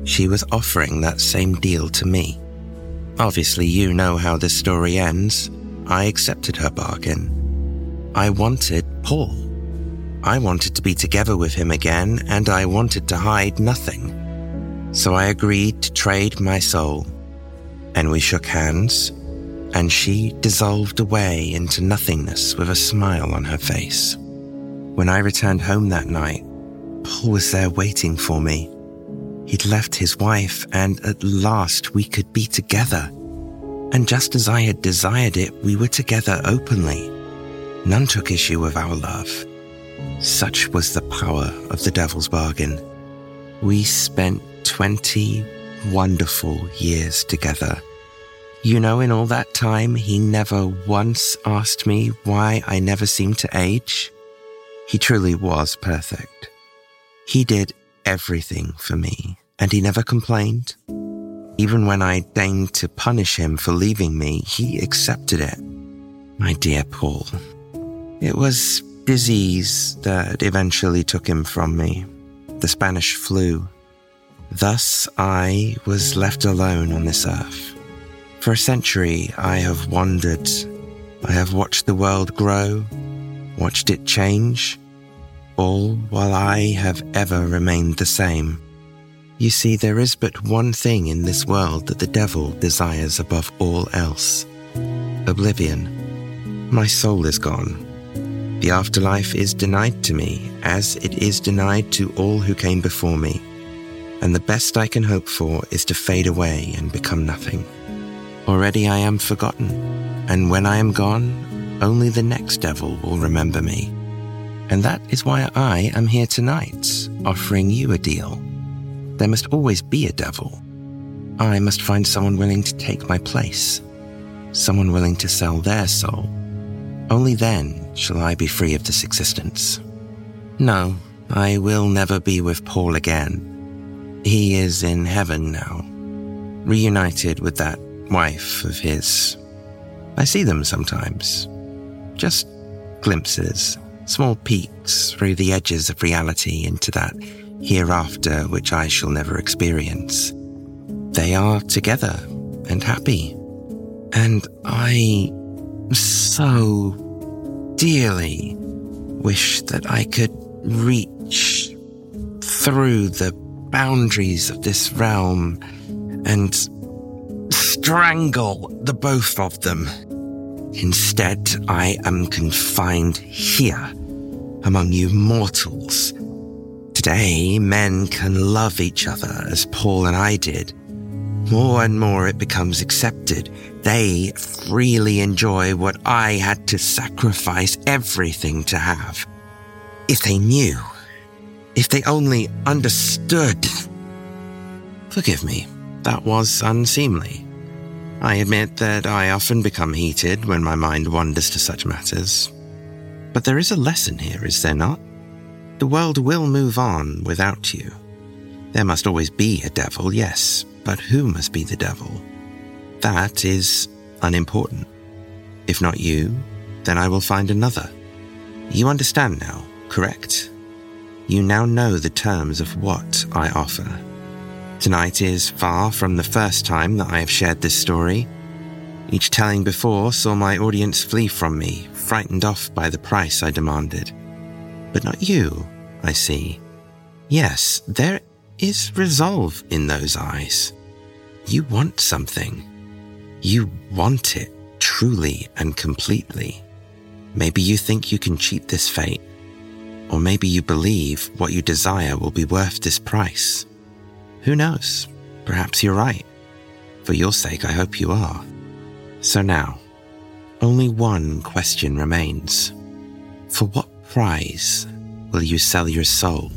she was offering that same deal to me. Obviously, you know how this story ends. I accepted her bargain. I wanted Paul. I wanted to be together with him again, and I wanted to hide nothing. So I agreed to trade my soul. And we shook hands, and she dissolved away into nothingness with a smile on her face. When I returned home that night, Paul was there waiting for me. He'd left his wife, and at last we could be together. And just as I had desired it, we were together openly. None took issue with our love. Such was the power of the devil's bargain. We spent 20 wonderful years together. You know, in all that time, he never once asked me why I never seemed to age. He truly was perfect. He did everything for me, and he never complained. Even when I deigned to punish him for leaving me, he accepted it. My dear Paul, it was disease that eventually took him from me, the Spanish flu. Thus, I was left alone on this earth. For a century, I have wandered. I have watched the world grow, watched it change, all while I have ever remained the same. You see, there is but one thing in this world that the devil desires above all else oblivion. My soul is gone. The afterlife is denied to me, as it is denied to all who came before me. And the best I can hope for is to fade away and become nothing. Already I am forgotten, and when I am gone, only the next devil will remember me. And that is why I am here tonight, offering you a deal. There must always be a devil. I must find someone willing to take my place, someone willing to sell their soul. Only then shall I be free of this existence. No, I will never be with Paul again. He is in heaven now, reunited with that wife of his. I see them sometimes. Just glimpses, small peeks through the edges of reality into that hereafter which I shall never experience. They are together and happy. And I so dearly wish that I could reach through the boundaries of this realm and strangle the both of them. Instead, I am confined here among you mortals. Today, men can love each other as Paul and I did. More and more it becomes accepted. They freely enjoy what I had to sacrifice everything to have. If they knew, if they only understood. Forgive me, that was unseemly. I admit that I often become heated when my mind wanders to such matters. But there is a lesson here, is there not? The world will move on without you. There must always be a devil, yes, but who must be the devil? That is unimportant. If not you, then I will find another. You understand now, correct? You now know the terms of what I offer. Tonight is far from the first time that I have shared this story. Each telling before saw my audience flee from me, frightened off by the price I demanded. But not you, I see. Yes, there is resolve in those eyes. You want something. You want it truly and completely. Maybe you think you can cheat this fate, or maybe you believe what you desire will be worth this price. Who knows? Perhaps you're right. For your sake, I hope you are. So now, only one question remains. For what price will you sell your soul?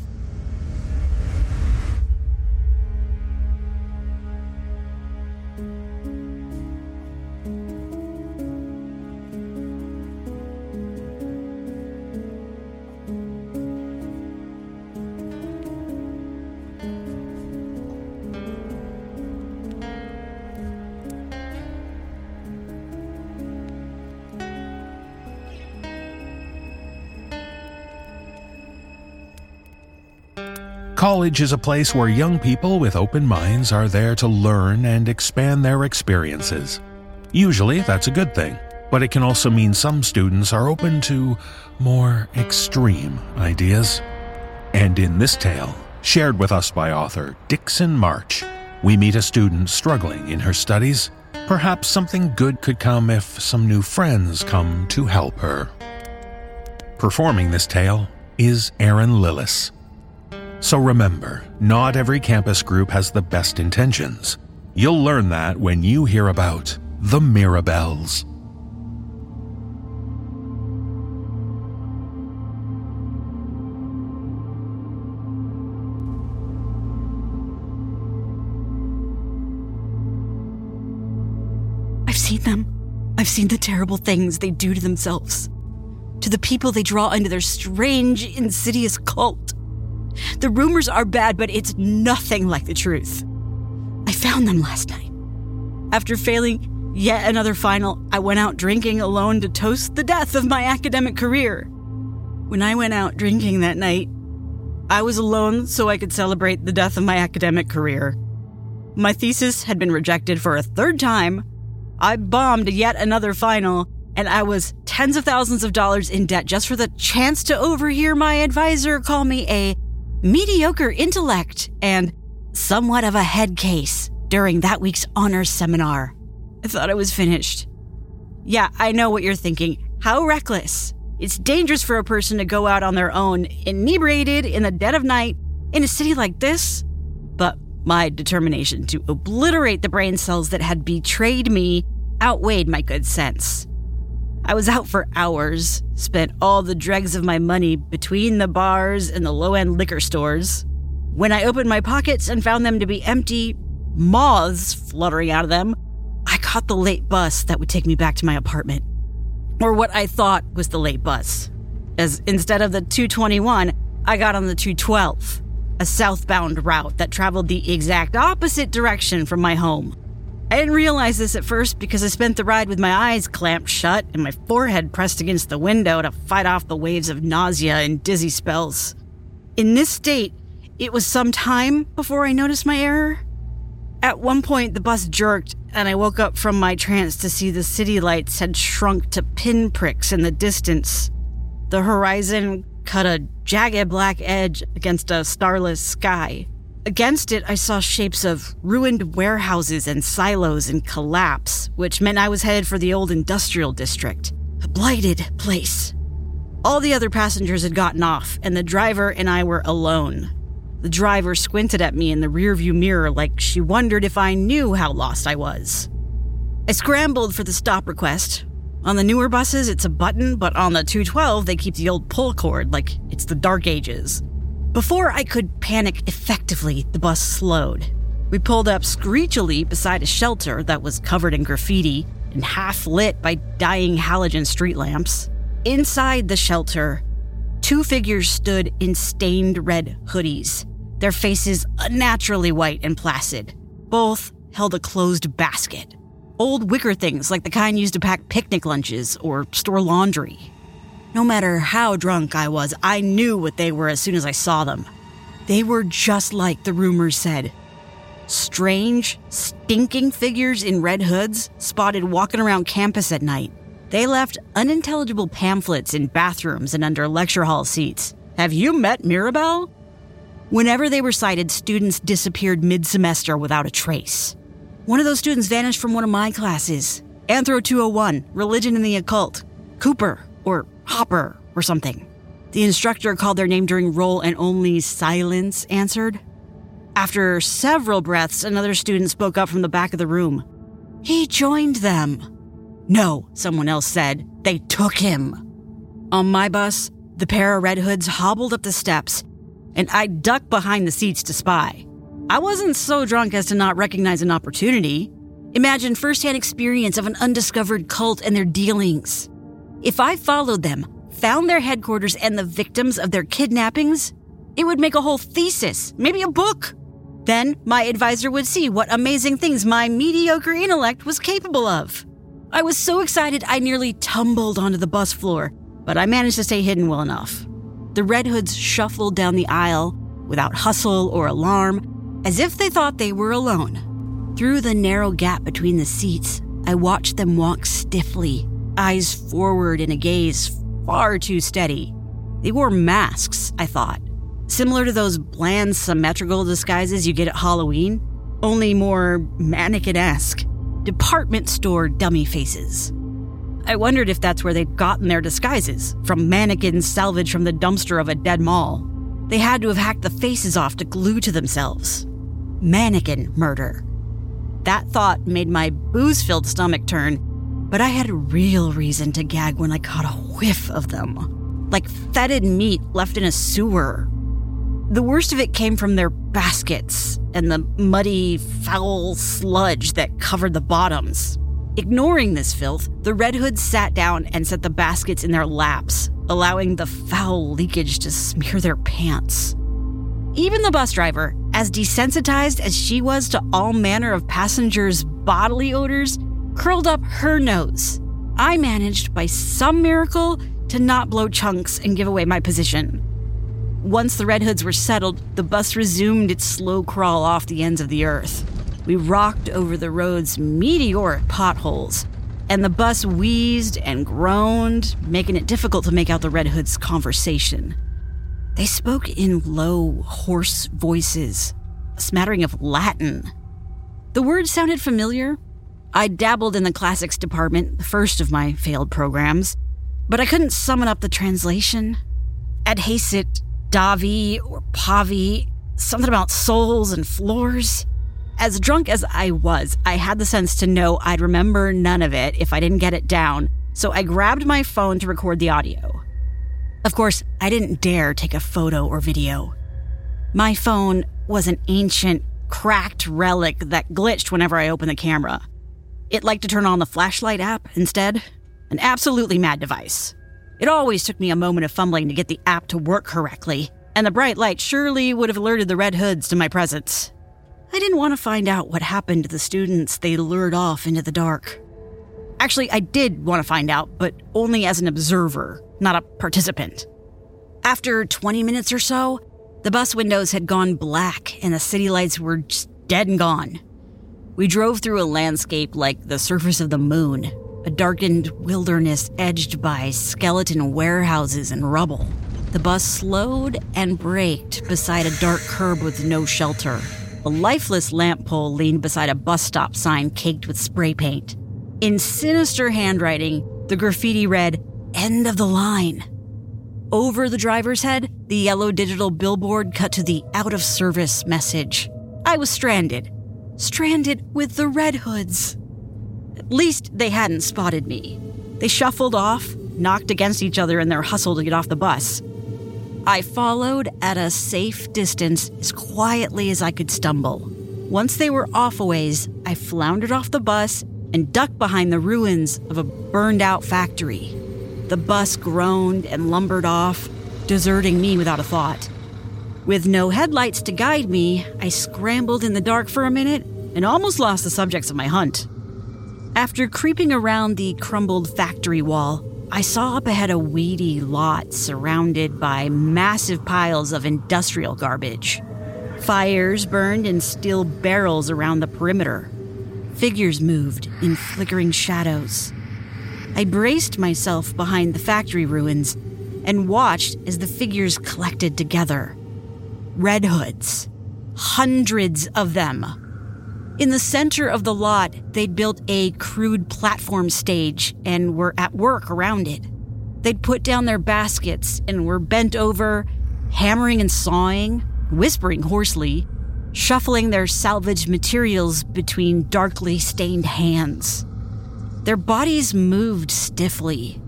College is a place where young people with open minds are there to learn and expand their experiences. Usually, that's a good thing, but it can also mean some students are open to more extreme ideas. And in this tale, shared with us by author Dixon March, we meet a student struggling in her studies. Perhaps something good could come if some new friends come to help her. Performing this tale is Erin Lillis. So remember, not every campus group has the best intentions. You'll learn that when you hear about the Mirabelles. I've seen them. I've seen the terrible things they do to themselves, to the people they draw into their strange, insidious cult. The rumors are bad, but it's nothing like the truth. I found them last night. After failing yet another final, I went out drinking alone to toast the death of my academic career. When I went out drinking that night, I was alone so I could celebrate the death of my academic career. My thesis had been rejected for a third time. I bombed yet another final, and I was tens of thousands of dollars in debt just for the chance to overhear my advisor call me a mediocre intellect and somewhat of a head case during that week's honors seminar. I thought I was finished. Yeah, I know what you're thinking. How reckless. It's dangerous for a person to go out on their own, inebriated in the dead of night, in a city like this. But my determination to obliterate the brain cells that had betrayed me outweighed my good sense. I was out for hours, spent all the dregs of my money between the bars and the low end liquor stores. When I opened my pockets and found them to be empty, moths fluttering out of them, I caught the late bus that would take me back to my apartment. Or what I thought was the late bus. As instead of the 221, I got on the 212, a southbound route that traveled the exact opposite direction from my home. I didn't realize this at first because I spent the ride with my eyes clamped shut and my forehead pressed against the window to fight off the waves of nausea and dizzy spells. In this state, it was some time before I noticed my error. At one point, the bus jerked, and I woke up from my trance to see the city lights had shrunk to pinpricks in the distance. The horizon cut a jagged black edge against a starless sky. Against it, I saw shapes of ruined warehouses and silos in collapse, which meant I was headed for the old industrial district, a blighted place. All the other passengers had gotten off, and the driver and I were alone. The driver squinted at me in the rearview mirror like she wondered if I knew how lost I was. I scrambled for the stop request. On the newer buses, it's a button, but on the 212, they keep the old pull cord like it's the dark ages. Before I could panic effectively, the bus slowed. We pulled up screechily beside a shelter that was covered in graffiti and half lit by dying halogen street lamps. Inside the shelter, two figures stood in stained red hoodies, their faces unnaturally white and placid. Both held a closed basket. Old wicker things like the kind used to pack picnic lunches or store laundry. No matter how drunk I was, I knew what they were as soon as I saw them. They were just like the rumors said. Strange, stinking figures in red hoods spotted walking around campus at night. They left unintelligible pamphlets in bathrooms and under lecture hall seats. Have you met Mirabelle? Whenever they were sighted, students disappeared mid semester without a trace. One of those students vanished from one of my classes Anthro 201, Religion and the Occult. Cooper, or Hopper, or something. The instructor called their name during roll and only silence answered. After several breaths, another student spoke up from the back of the room. He joined them. No, someone else said. They took him. On my bus, the pair of Red Hoods hobbled up the steps, and I ducked behind the seats to spy. I wasn't so drunk as to not recognize an opportunity. Imagine firsthand experience of an undiscovered cult and their dealings. If I followed them, found their headquarters and the victims of their kidnappings, it would make a whole thesis, maybe a book. Then my advisor would see what amazing things my mediocre intellect was capable of. I was so excited I nearly tumbled onto the bus floor, but I managed to stay hidden well enough. The Red Hoods shuffled down the aisle, without hustle or alarm, as if they thought they were alone. Through the narrow gap between the seats, I watched them walk stiffly, eyes forward in a gaze far too steady. They wore masks, I thought, similar to those bland symmetrical disguises you get at Halloween, only more mannequin esque. Department store dummy faces. I wondered if that's where they'd gotten their disguises, from mannequins salvaged from the dumpster of a dead mall. They had to have hacked the faces off to glue to themselves. Mannequin murder. That thought made my booze filled stomach turn, but I had real reason to gag when I caught a whiff of them. Like fetid meat left in a sewer. The worst of it came from their baskets and the muddy, foul sludge that covered the bottoms. Ignoring this filth, the Red Hoods sat down and set the baskets in their laps, allowing the foul leakage to smear their pants. Even the bus driver, as desensitized as she was to all manner of passengers' bodily odors, curled up her nose. I managed, by some miracle, to not blow chunks and give away my position. Once the Red Hoods were settled, the bus resumed its slow crawl off the ends of the earth. We rocked over the road's meteoric potholes, and the bus wheezed and groaned, making it difficult to make out the Red Hoods' conversation. They spoke in low, hoarse voices, a smattering of Latin. The words sounded familiar. I dabbled in the classics department, the first of my failed programs, but I couldn't summon up the translation. Adhaesit, Davi, or Pavi, something about souls and floors. As drunk as I was, I had the sense to know I'd remember none of it if I didn't get it down, so I grabbed my phone to record the audio. Of course, I didn't dare take a photo or video. My phone was an ancient, cracked relic that glitched whenever I opened the camera. It liked to turn on the flashlight app instead. An absolutely mad device. It always took me a moment of fumbling to get the app to work correctly, and the bright light surely would have alerted the Red Hoods to my presence. I didn't want to find out what happened to the students they lured off into the dark. Actually, I did want to find out, but only as an observer, not a participant. After 20 minutes or so, the bus windows had gone black and the city lights were just dead and gone. We drove through a landscape like the surface of the moon, a darkened wilderness edged by skeleton warehouses and rubble. The bus slowed and braked beside a dark curb with no shelter. A lifeless lamp pole leaned beside a bus stop sign caked with spray paint. In sinister handwriting, the graffiti read, End of the line. Over the driver's head, the yellow digital billboard cut to the out of service message. I was stranded. Stranded with the Red Hoods. At least they hadn't spotted me. They shuffled off, knocked against each other in their hustle to get off the bus. I followed at a safe distance as quietly as I could stumble. Once they were off a ways, I floundered off the bus and ducked behind the ruins of a burned out factory. The bus groaned and lumbered off, deserting me without a thought. With no headlights to guide me, I scrambled in the dark for a minute and almost lost the subjects of my hunt. After creeping around the crumbled factory wall, I saw up ahead a weedy lot surrounded by massive piles of industrial garbage. Fires burned in steel barrels around the perimeter. Figures moved in flickering shadows. I braced myself behind the factory ruins and watched as the figures collected together. Red hoods. Hundreds of them. In the center of the lot, they'd built a crude platform stage and were at work around it. They'd put down their baskets and were bent over, hammering and sawing, whispering hoarsely, shuffling their salvaged materials between darkly stained hands. Their bodies moved stiffly.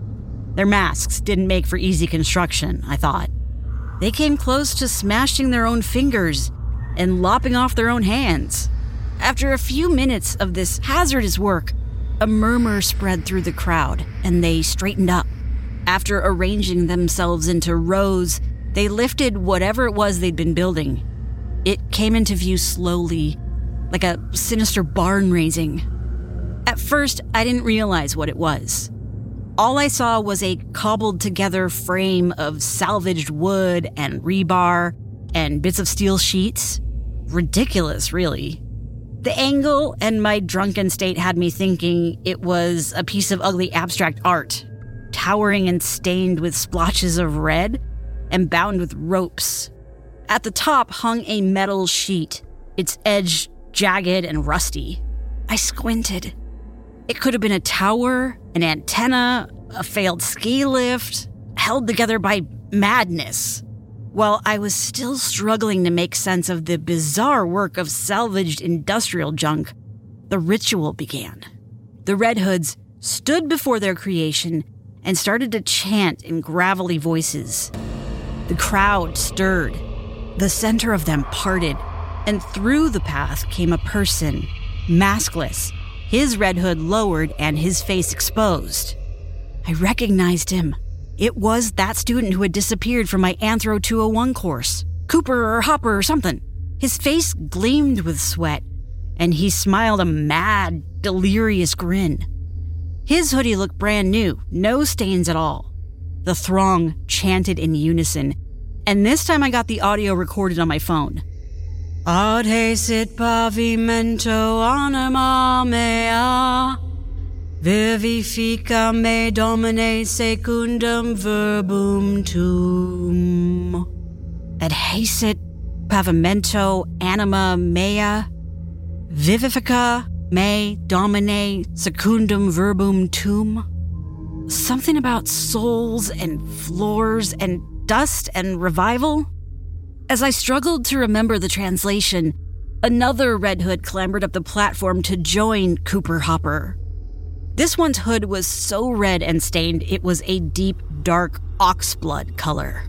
Their masks didn't make for easy construction, I thought. They came close to smashing their own fingers and lopping off their own hands. After a few minutes of this hazardous work, a murmur spread through the crowd and they straightened up. After arranging themselves into rows, they lifted whatever it was they'd been building. It came into view slowly, like a sinister barn raising. At first, I didn't realize what it was. All I saw was a cobbled together frame of salvaged wood and rebar, and bits of steel sheets. Ridiculous, really. The angle and my drunken state had me thinking it was a piece of ugly abstract art, towering and stained with splotches of red and bound with ropes. At the top hung a metal sheet, its edge jagged and rusty. I squinted. It could have been a tower, an antenna, a failed ski lift, held together by madness. While I was still struggling to make sense of the bizarre work of salvaged industrial junk, the ritual began. The Red Hoods stood before their creation and started to chant in gravelly voices. The crowd stirred. The center of them parted, and through the path came a person, maskless, his red hood lowered and his face exposed. I recognized him. It was that student who had disappeared from my Anthro 201 course. Cooper or Hopper or something. His face gleamed with sweat, and he smiled a mad, delirious grin. His hoodie looked brand new, no stains at all. The throng chanted in unison, and this time I got the audio recorded on my phone. Adhaesit pavimento anima mea Vivifica me domine secundum verbum tuum. Adhaesit pavimento anima mea. Vivifica me domine secundum verbum tuum. Something about souls and floors and dust and revival? As I struggled to remember the translation, another Red Hood clambered up the platform to join Cooper Hopper. This one's hood was so red and stained it was a deep, dark oxblood color.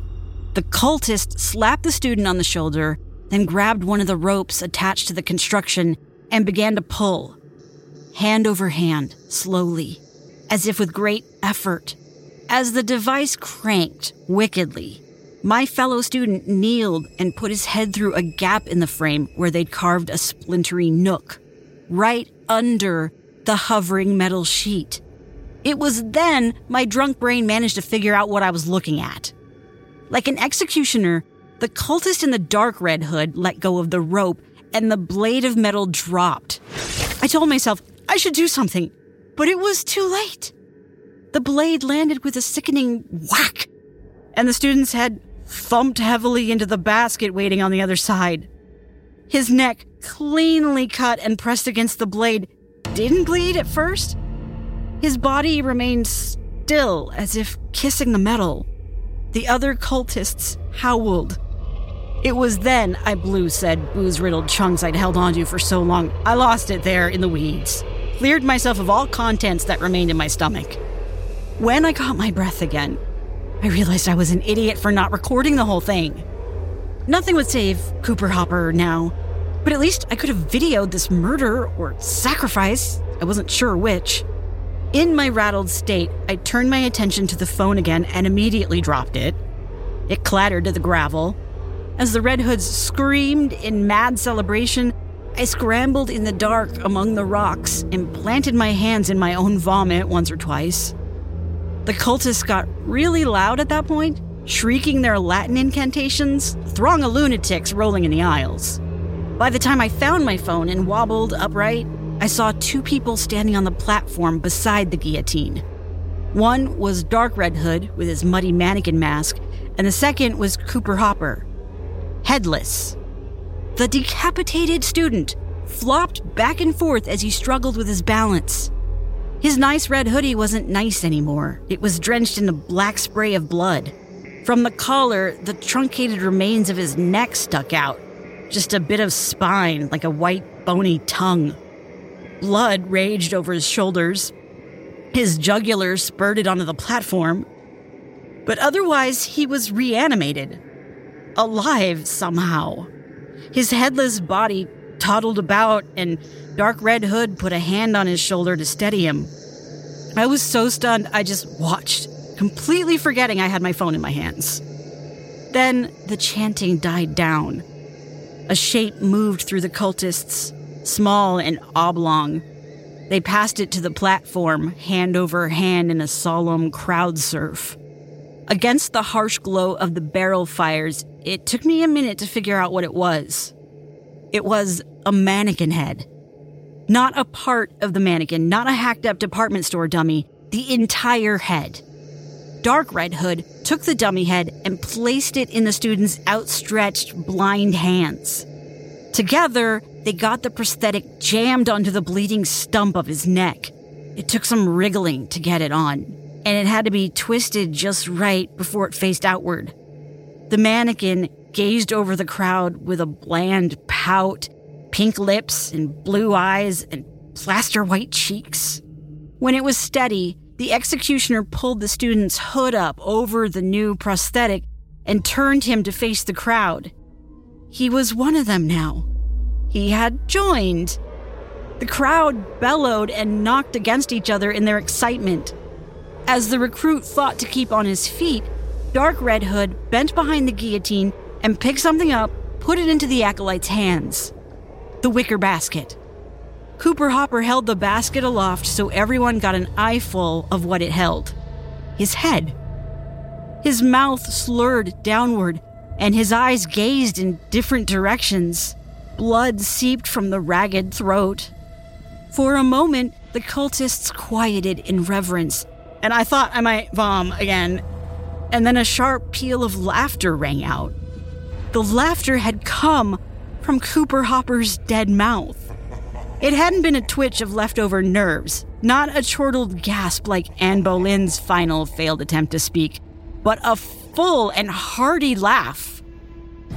The cultist slapped the student on the shoulder, then grabbed one of the ropes attached to the construction and began to pull, hand over hand, slowly, as if with great effort. As the device cranked wickedly, my fellow student kneeled and put his head through a gap in the frame where they'd carved a splintery nook, right under the hovering metal sheet. It was then my drunk brain managed to figure out what I was looking at. Like an executioner, the cultist in the dark red hood let go of the rope and the blade of metal dropped. I told myself I should do something, but it was too late. The blade landed with a sickening whack, and the student's head thumped heavily into the basket waiting on the other side. His neck, cleanly cut and pressed against the blade, didn't bleed at first. His body remained still, as if kissing the metal. The other cultists howled. It was then I blew said booze riddled chunks I'd held onto for so long. I lost it there in the weeds, cleared myself of all contents that remained in my stomach. When I caught my breath again, I realized I was an idiot for not recording the whole thing. Nothing would save Cooper Hopper now, but at least I could have videoed this murder or sacrifice. I wasn't sure which. In my rattled state, I turned my attention to the phone again and immediately dropped it. It clattered to the gravel. As the Red Hoods screamed in mad celebration, I scrambled in the dark among the rocks and planted my hands in my own vomit once or twice. The cultists got really loud at that point, shrieking their Latin incantations, throng of lunatics rolling in the aisles. By the time I found my phone and wobbled upright, I saw two people standing on the platform beside the guillotine. One was Dark Red Hood with his muddy mannequin mask, and the second was Cooper Hopper, headless. The decapitated student flopped back and forth as he struggled with his balance. His nice red hoodie wasn't nice anymore. It was drenched in a black spray of blood. From the collar, the truncated remains of his neck stuck out, just a bit of spine, like a white, bony tongue. Blood raged over his shoulders. His jugular spurted onto the platform. But otherwise, he was reanimated. Alive somehow. His headless body toddled about, and Dark Red Hood put a hand on his shoulder to steady him. I was so stunned, I just watched, completely forgetting I had my phone in my hands. Then the chanting died down. A shape moved through the cultists, small and oblong. They passed it to the platform, hand over hand in a solemn crowd surf. Against the harsh glow of the barrel fires, it took me a minute to figure out what it was. It was a mannequin head. Not a part of the mannequin, not a hacked up department store dummy, the entire head. Dark Red Hood took the dummy head and placed it in the student's outstretched, blind hands. Together, they got the prosthetic jammed onto the bleeding stump of his neck. It took some wriggling to get it on, and it had to be twisted just right before it faced outward. The mannequin gazed over the crowd with a bland pout, pink lips and blue eyes and plaster white cheeks. When it was steady, the executioner pulled the student's hood up over the new prosthetic and turned him to face the crowd. He was one of them now. He had joined. The crowd bellowed and knocked against each other in their excitement. As the recruit fought to keep on his feet, Dark Red Hood bent behind the guillotine and picked something up, put it into the acolyte's hands. The wicker basket. Cooper Hopper held the basket aloft so everyone got an eyeful of what it held his head. His mouth slurred downward, and his eyes gazed in different directions. Blood seeped from the ragged throat. For a moment, the cultists quieted in reverence, and I thought I might vom again. And then a sharp peal of laughter rang out. The laughter had come from Cooper Hopper's dead mouth. It hadn't been a twitch of leftover nerves, not a chortled gasp like Anne Boleyn's final failed attempt to speak, but a full and hearty laugh.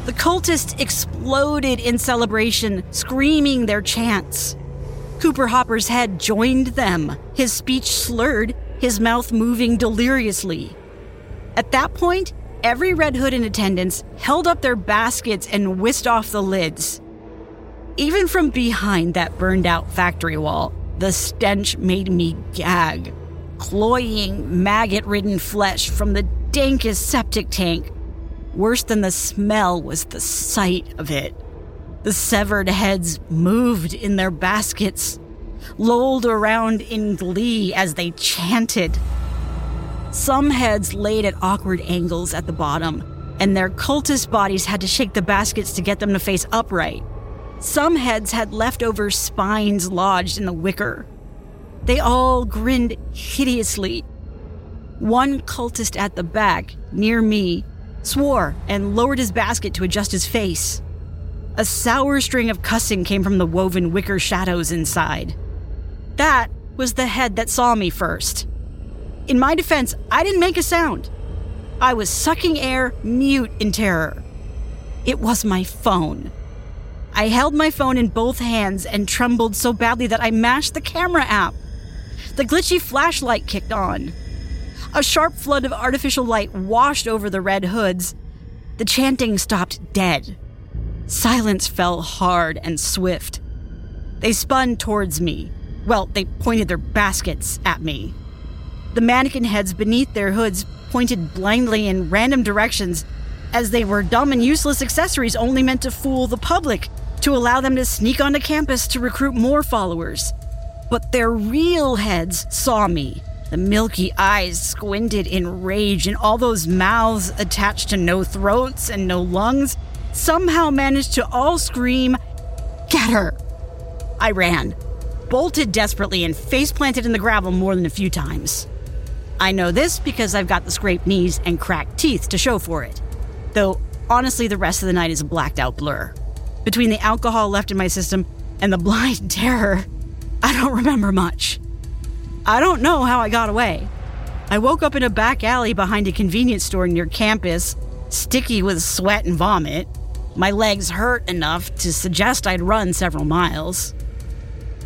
The cultists exploded in celebration, screaming their chants. Cooper Hopper's head joined them, his speech slurred, his mouth moving deliriously. At that point, every Red Hood in attendance held up their baskets and whisked off the lids. Even from behind that burned out factory wall, the stench made me gag. Cloying, maggot ridden flesh from the dankest septic tank Worse than the smell was the sight of it. The severed heads moved in their baskets, lolled around in glee as they chanted. Some heads laid at awkward angles at the bottom, and their cultist bodies had to shake the baskets to get them to face upright. Some heads had leftover spines lodged in the wicker. They all grinned hideously. One cultist at the back, near me, swore, and lowered his basket to adjust his face. A sour string of cussing came from the woven wicker shadows inside. That was the head that saw me first. In my defense, I didn't make a sound. I was sucking air, mute in terror. It was my phone. I held my phone in both hands and trembled so badly that I mashed the camera app. The glitchy flashlight kicked on. A sharp flood of artificial light washed over the red hoods. The chanting stopped dead. Silence fell hard and swift. They spun towards me. Well, they pointed their baskets at me. The mannequin heads beneath their hoods pointed blindly in random directions as they were dumb and useless accessories only meant to fool the public, to allow them to sneak onto campus to recruit more followers. But their real heads saw me the milky eyes squinted in rage, and all those mouths attached to no throats and no lungs somehow managed to all scream, Get her! I ran, bolted desperately, and face planted in the gravel more than a few times. I know this because I've got the scraped knees and cracked teeth to show for it. Though, honestly, the rest of the night is a blacked out blur. Between the alcohol left in my system and the (laughs) blind terror, I don't remember much. I don't know how I got away. I woke up in a back alley behind a convenience store near campus, sticky with sweat and vomit. My legs hurt enough to suggest I'd run several miles.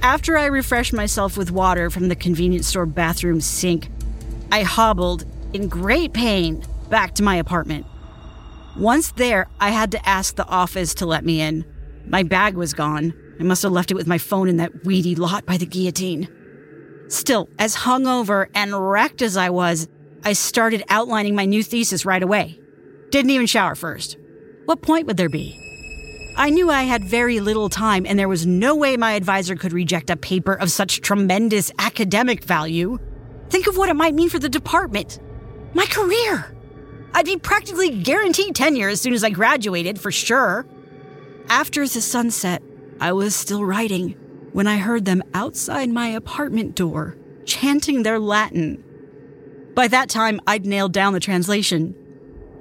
After I refreshed myself with water from the convenience store bathroom sink, I hobbled, in great pain, back to my apartment. Once there, I had to ask the office to let me in. My bag was gone. I must have left it with my phone in that weedy lot by the guillotine. Still, as hungover and wrecked as I was, I started outlining my new thesis right away. Didn't even shower first. What point would there be? I knew I had very little time, and there was no way my advisor could reject a paper of such tremendous academic value. Think of what it might mean for the department. My career. I'd be practically guaranteed tenure as soon as I graduated, for sure. After the sunset, I was still writing when I heard them outside my apartment door chanting their Latin. By that time, I'd nailed down the translation.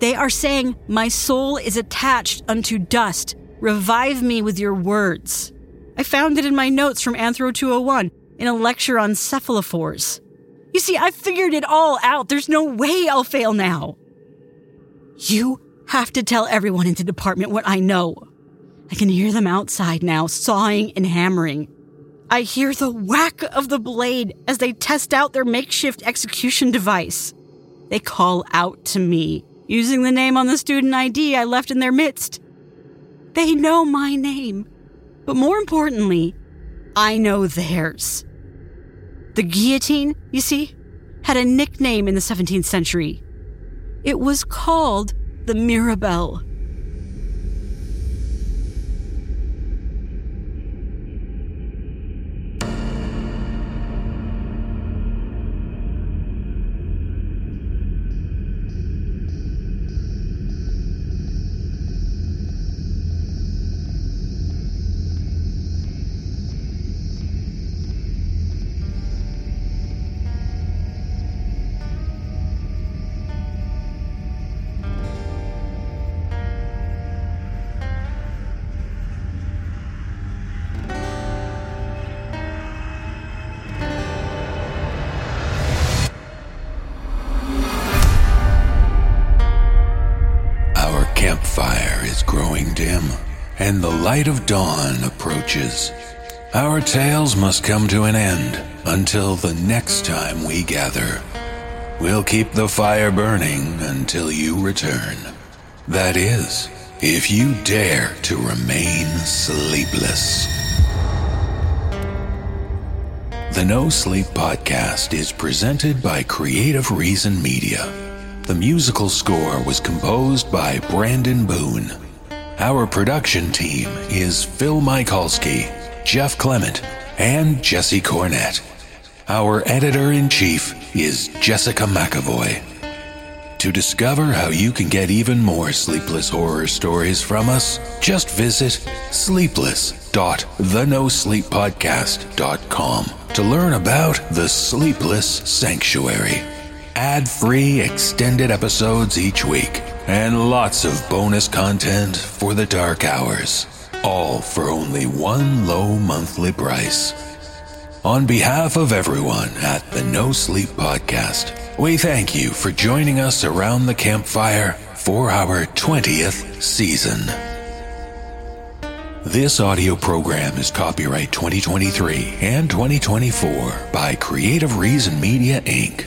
They are saying, My soul is attached unto dust. Revive me with your words. I found it in my notes from Anthro 201 in a lecture on cephalophores. You see, I've figured it all out. There's no way I'll fail now. You have to tell everyone in the department what I know. I can hear them outside now, sawing and hammering. I hear the whack of the blade as they test out their makeshift execution device. They call out to me, using the name on the student ID I left in their midst. They know my name, but more importantly, I know theirs. The guillotine, you see, had a nickname in the 17th century. It was called the Mirabelle. And the light of dawn approaches. Our tales must come to an end until the next time we gather. We'll keep the fire burning until you return. That is, if you dare to remain sleepless. The No Sleep Podcast is presented by Creative Reason Media. The musical score was composed by Brandon Boone. Our production team is Phil Michalski, Jeff Clement, and Jesse Cornett. Our editor in chief is Jessica McAvoy. To discover how you can get even more sleepless horror stories from us, just visit sleepless.thenosleeppodcast.com to learn about the Sleepless Sanctuary. Ad free extended episodes each week, and lots of bonus content for the dark hours, all for only one low monthly price. On behalf of everyone at the No Sleep Podcast, we thank you for joining us around the campfire for our 20th season. This audio program is copyright 2023 and 2024 by Creative Reason Media Inc.,